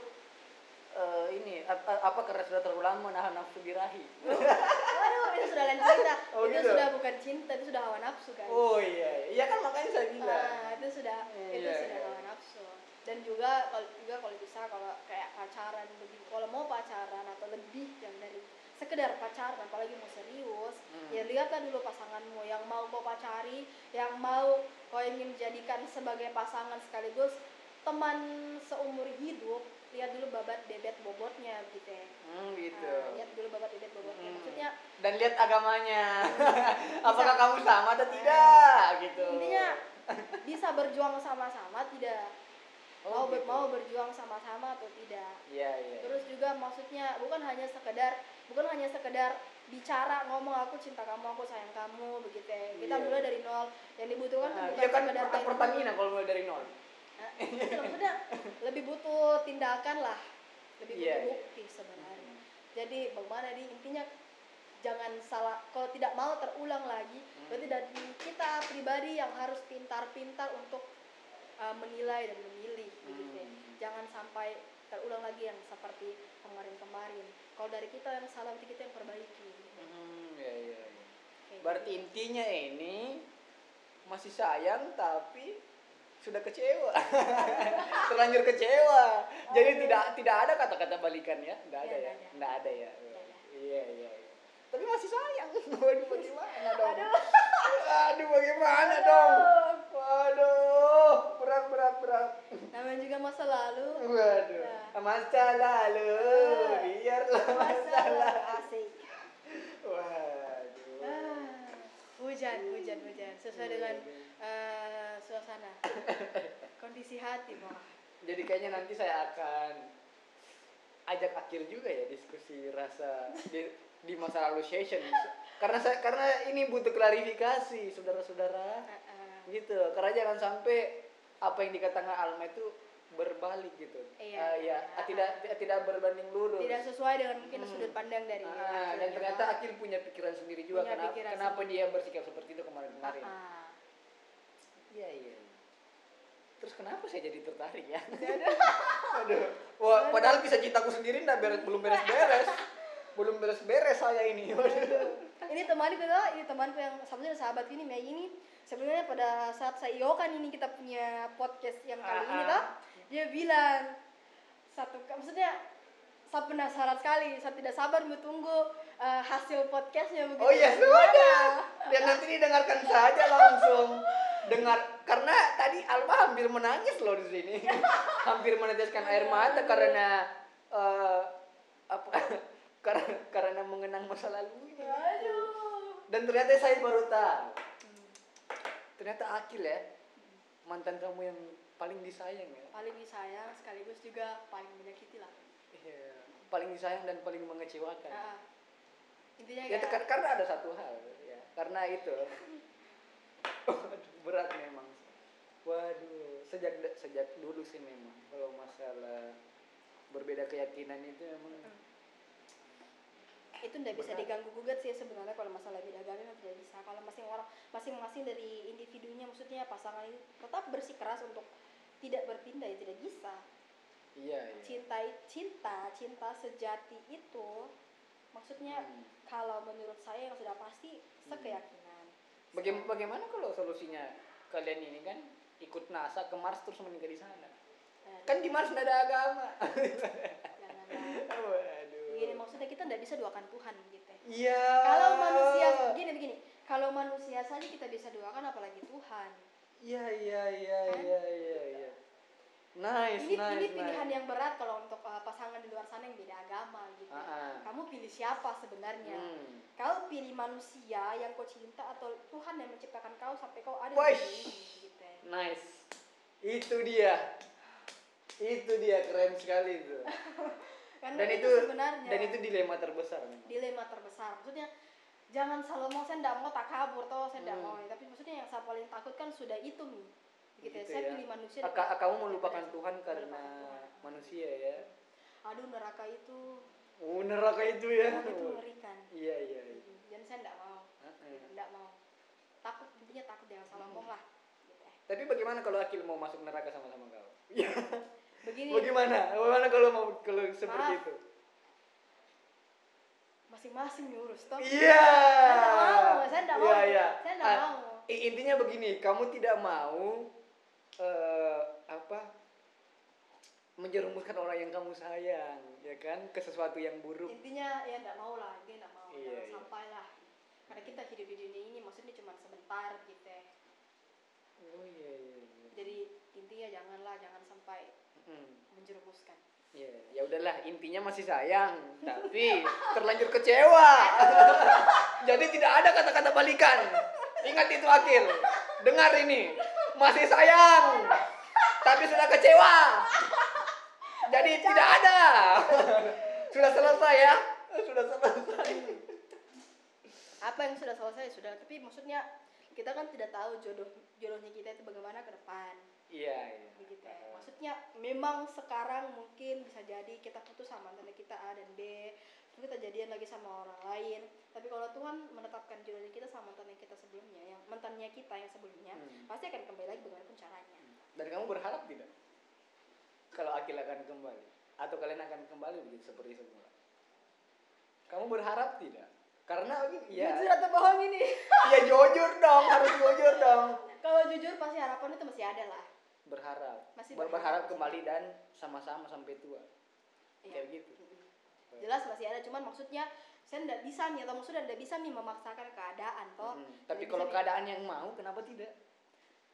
eh, ini ap- ap- apa karena sudah terlalu lama nahan nafsu birahi Waduh, itu sudah lain cerita. Oh, itu gitu? sudah bukan cinta, itu sudah hawa nafsu kan. oh iya iya kan makanya saya bilang Ah, itu sudah itu Iya, sudah iya. hawa nafsu. Dan juga kalau juga kalau bisa kalau kayak pacaran begitu, kalau mau pacaran atau lebih yang dari sekedar pacaran apalagi mau serius, Hmm. ya lihatlah dulu pasanganmu yang mau kau pacari, yang mau kau ingin jadikan sebagai pasangan sekaligus teman seumur hidup, lihat dulu babat bebet bobotnya gitu ya. hmm, gitu. Ah, lihat dulu babat bebet bobotnya. Hmm. Maksudnya dan lihat agamanya. Apakah kamu sama atau tidak? Gitu. intinya bisa berjuang sama-sama tidak? Oh, mau gitu. mau berjuang sama-sama atau tidak? Iya iya. Terus juga maksudnya bukan hanya sekedar bukan hanya sekedar bicara ngomong aku cinta kamu aku sayang kamu begitu ya. Kita Iya. mulai dari nol. Yang dibutuhkan Ah, tuh iya bukan kan sekedar per- Pertamina kalau mulai dari nol Nah, itu maksudnya lebih butuh tindakan lah lebih butuh Iya, iya. bukti sebenarnya jadi bagaimana di intinya jangan salah kalau tidak mau terulang lagi Hmm. berarti dari kita pribadi yang harus pintar-pintar untuk uh, menilai dan memilih begitu ya. Hmm. jangan sampai terulang lagi yang seperti kemarin-kemarin kalau dari kita yang salah berarti kita yang perbaiki Hmm, iya, iya, iya. Kayak Berarti gitu. intinya ini masih sayang tapi sudah kecewa. Terlanjur kecewa. Jadi Aduh. tidak tidak ada kata-kata balikan ya? Tidak ada Iya, ya? ada. Tidak ada ya? Iya, iya, iya. Tapi masih sayang. Waduh, bagaimana dong? Aduh. Aduh, bagaimana Aduh. dong? Waduh, berat, berat, berat. namanya juga masa lalu Waduh, Ya. masa lalu, biarlah masa masa lalu asik Waduh. Ah, hujan, hujan, hujan. Sesuai Iya, dengan iya. eh, suasana, kondisi hati, Bang. Jadi kayaknya nanti saya akan ajak Akil juga ya diskusi rasa di, di masa lalu session. Karena saya karena ini butuh klarifikasi saudara-saudara. Ah, ah. Gitu. Karena jangan sampai apa yang dikatakan Alma itu berbalik gitu. Iya, Ah, iya, ya, iya. tidak tidak berbanding lurus. Tidak sesuai dengan mungkin Hmm. sudut pandang dari Ah, Akil dan ya, ternyata. Akil punya pikiran sendiri juga Punya kenapa, kenapa sendiri. dia bersikap seperti itu kemarin-kemarin. Ah, ah. Iya iya. Terus kenapa saya jadi tertarik ya? Aduh. Wah, padahal bisa cintaku sendiri ndak beres, belum beres-beres. belum beres-beres saya ini. Waduh. ini temanku tuh, ini temanku yang sebenarnya sahabat ini Mei ini sebenarnya pada saat saya Yokan ini kita punya podcast yang kali ini Ah, ah. tuh dia bilang satu maksudnya saya penasaran sekali saya tidak sabar mau tunggu eh, hasil podcastnya begitu Oh iya, sudah. Dan nanti didengarkan saja langsung. Dengar karena tadi Alma hampir menangis loh di sini. hampir meneteskan air mata karena eh, apa karena karena mengenang masa aduh Dan ternyata saya baru tahu. Ternyata Akil ya mantan kamu yang paling disayang ya. paling disayang sekaligus juga paling menyakiti lah Iya, paling disayang dan paling mengecewakan. Ah, intinya Ya, ya, kar- karena ada satu hal ya. karena itu berat memang waduh sejak sejak dulu sih memang kalau masalah berbeda keyakinan itu memang itu tidak bisa diganggu gugat sih sebenarnya kalau masalah beda agama memang tidak bisa kalau masing orang masing-masing dari individunya maksudnya pasangan itu tetap bersikeras untuk tidak berpindah ya tidak bisa iya iya cinta cinta cinta sejati itu maksudnya Hmm. kalau menurut saya yang sudah pasti sekeyakinan Bagaimana, bagaimana kalau solusinya kalian ini kan ikut NASA ke Mars terus menikah di sana? Nah, Kan di Mars nggak ada agama. janganlah. Waduh. Begini maksudnya kita tidak bisa doakan Tuhan gitu. Iya. Kalau manusia begini begini, kalau manusia saja kita bisa doakan apalagi Tuhan. Iya iya iya Kan? iya iya iya. Nice ini nice ini pilihan nice. yang berat kalau untuk uh, pasangan di luar sana yang beda agama gitu. Ah. Kamu pilih siapa sebenarnya? Hmm. Kau pilih manusia yang kau cinta atau Tuhan yang menciptakan kau sampai kau ada di dunia ini gitu. Nice. Itu dia. Itu dia keren sekali itu. Karena Dan itu, itu sebenarnya dan itu dilema terbesar dilema terbesar. Maksudnya jangan selalu mau saya tidak mau tak kabur toh saya tidak Hmm. mau tapi maksudnya yang saya paling takut kan sudah itu nih gitu, ya. Gitu saya ya. pilih manusia Aka, kamu melupakan Tuhan karena Tuhan. manusia ya. aduh neraka itu Oh, neraka itu ya. itu mengerikan Iya iya iya. jadi saya tidak mau tidak mau takut intinya takut jangan salah ngomong lah gitu ya. Tapi bagaimana kalau Akil mau masuk neraka sama-sama kau? Begini Bagaimana? Bagaimana kalau mau kalau seperti Maaf. itu? masing-masing ngurus toh Iya. Saya nggak mau, saya nggak mau. Iya, iya. Saya nggak Ah, mau. Intinya begini, kamu tidak mau eh apa? menjerumuskan orang yang kamu sayang, ya kan, ke sesuatu yang buruk. intinya ya tidak mau lah intinya tidak mau Iya, jangan iya. sampai lah karena kita hidup di dunia ini maksudnya cuma sebentar gitu ya. Oh iya iya. iya. jadi intinya janganlah jangan sampai Mm. menjerumuskan Ya, ya udahlah, intinya masih sayang, tapi terlanjur kecewa. Jadi tidak ada kata-kata balikan. Ingat itu Akil. Dengar ini. Masih sayang, tapi sudah kecewa. Jadi tidak ada. Sudah selesai ya? Sudah selesai. apa yang sudah selesai sudah tapi maksudnya kita kan tidak tahu jodoh jodohnya kita itu bagaimana ke depan Iya, iya. begitu ya. maksudnya memang sekarang mungkin bisa jadi kita putus sama mantan kita A dan B terus kita jadian lagi sama orang lain tapi kalau Tuhan menetapkan jodohnya kita sama mantan kita sebelumnya yang mantannya kita yang sebelumnya Hmm. pasti akan kembali lagi bagaimanapun caranya Dan kamu berharap tidak? Kalau Akil akan kembali atau kalian akan kembali begitu seperti semula? Kamu berharap tidak? Karena ya jujur atau bohong ini ya jujur dong, harus jujur dong. kalau jujur pasti harapan itu masih ada lah Berharap. Masih Ber- berharap. berharap kembali dan sama-sama sampai tua. Iya. Kayak gitu. jelas masih ada cuman maksudnya saya tidak bisa nih atau maksudnya tidak bisa nih memaksakan keadaan toh Mm. Tapi kalau keadaan yang mau, kenapa tidak?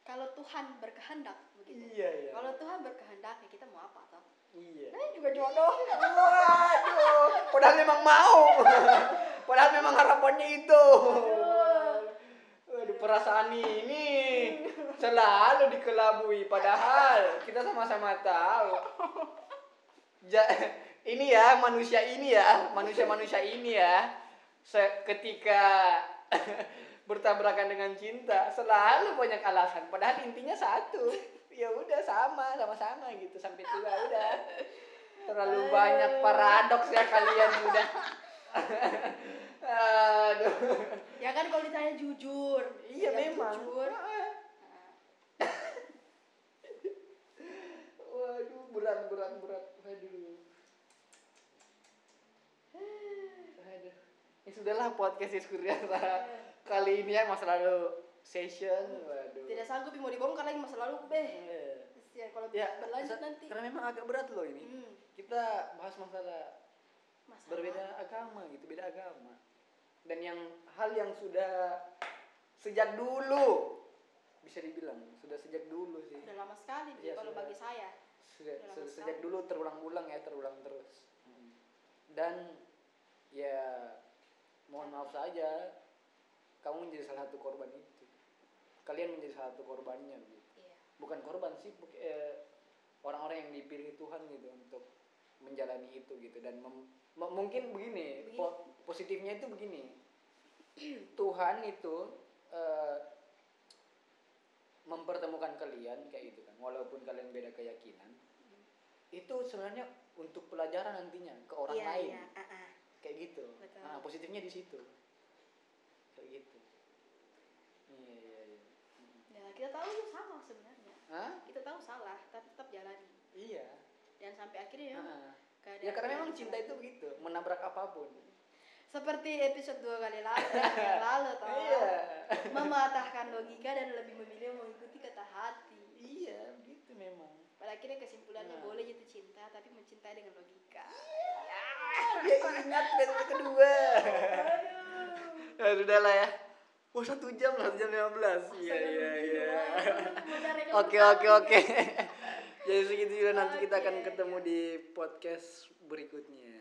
kalau Tuhan berkehendak begitu Iya, iya. kalau Tuhan berkehendak ya kita mau apa toh Iya. nah juga jodoh Waduh, padahal memang mau. padahal memang harapannya itu. Waduh, perasaan ini selalu dikelabui padahal kita sama-sama tahu. Ja, ini ya manusia ini ya, manusia-manusia ini ya. se- ketika bertabrakan dengan cinta selalu banyak alasan padahal intinya satu. Ya udah sama, sama-sama gitu sampai tua udah. Terlalu banyak paradoks ya kalian udah. Aduh. ya kan kalau ditanya jujur Iya ya memang. jujur Waduh, berat berat berat. Waduh. Aduh. Ya sudahlah podcast diskuriasa kali ini ya masa lalu session. Waduh. tidak sanggup mau dibongkar lagi masa lalu beh Eh, Kesian kalau Ya, berlanjut nanti Karena memang agak berat loh ini. hmm, Kita bahas masalah masalah. berbeda agama gitu, beda agama. Dan yang hal yang sudah sejak dulu bisa dibilang sudah sejak dulu sih. udah lama sekali Iya, kalau sudah. bagi saya Lama se- sejak dulu terulang-ulang ya, terulang terus. Dan ya mohon maaf saja kamu menjadi salah satu korban itu. Kalian menjadi salah satu korbannya gitu. iya Bukan korban sih, eh, orang-orang yang dipilih Tuhan gitu untuk menjalani itu gitu dan mungkin begini, Begini. po- positifnya itu begini. Tuhan itu eh, mempertemukan kalian kayak gitu kan walaupun kalian beda keyakinan itu sebenarnya untuk pelajaran nantinya ke orang iya lain. iya ah, ah. kayak gitu. Betul. nah positifnya di situ. Kayak gitu. Iya iya iya. Ya kita tahu itu sama sebenarnya. Hah? kita tahu salah tapi tetap jalani. Iya. Dan sampai akhirnya ya Ah. keadaan ya karena memang cinta itu begitu menabrak apa pun. Seperti episode dua kali lalu yang lalu toh. Iya. Mematahkan logika dan lebih memilih mengikuti kata hati pada akhirnya kesimpulannya Nah. boleh jatuh cinta tapi mencintai dengan logika dia ingat episode kedua ya sudah lah ya Wah satu jam lah, jam lima belas. Iya iya iya. Oke oke oke. Jadi segitu dulu nanti kita akan ketemu di podcast berikutnya.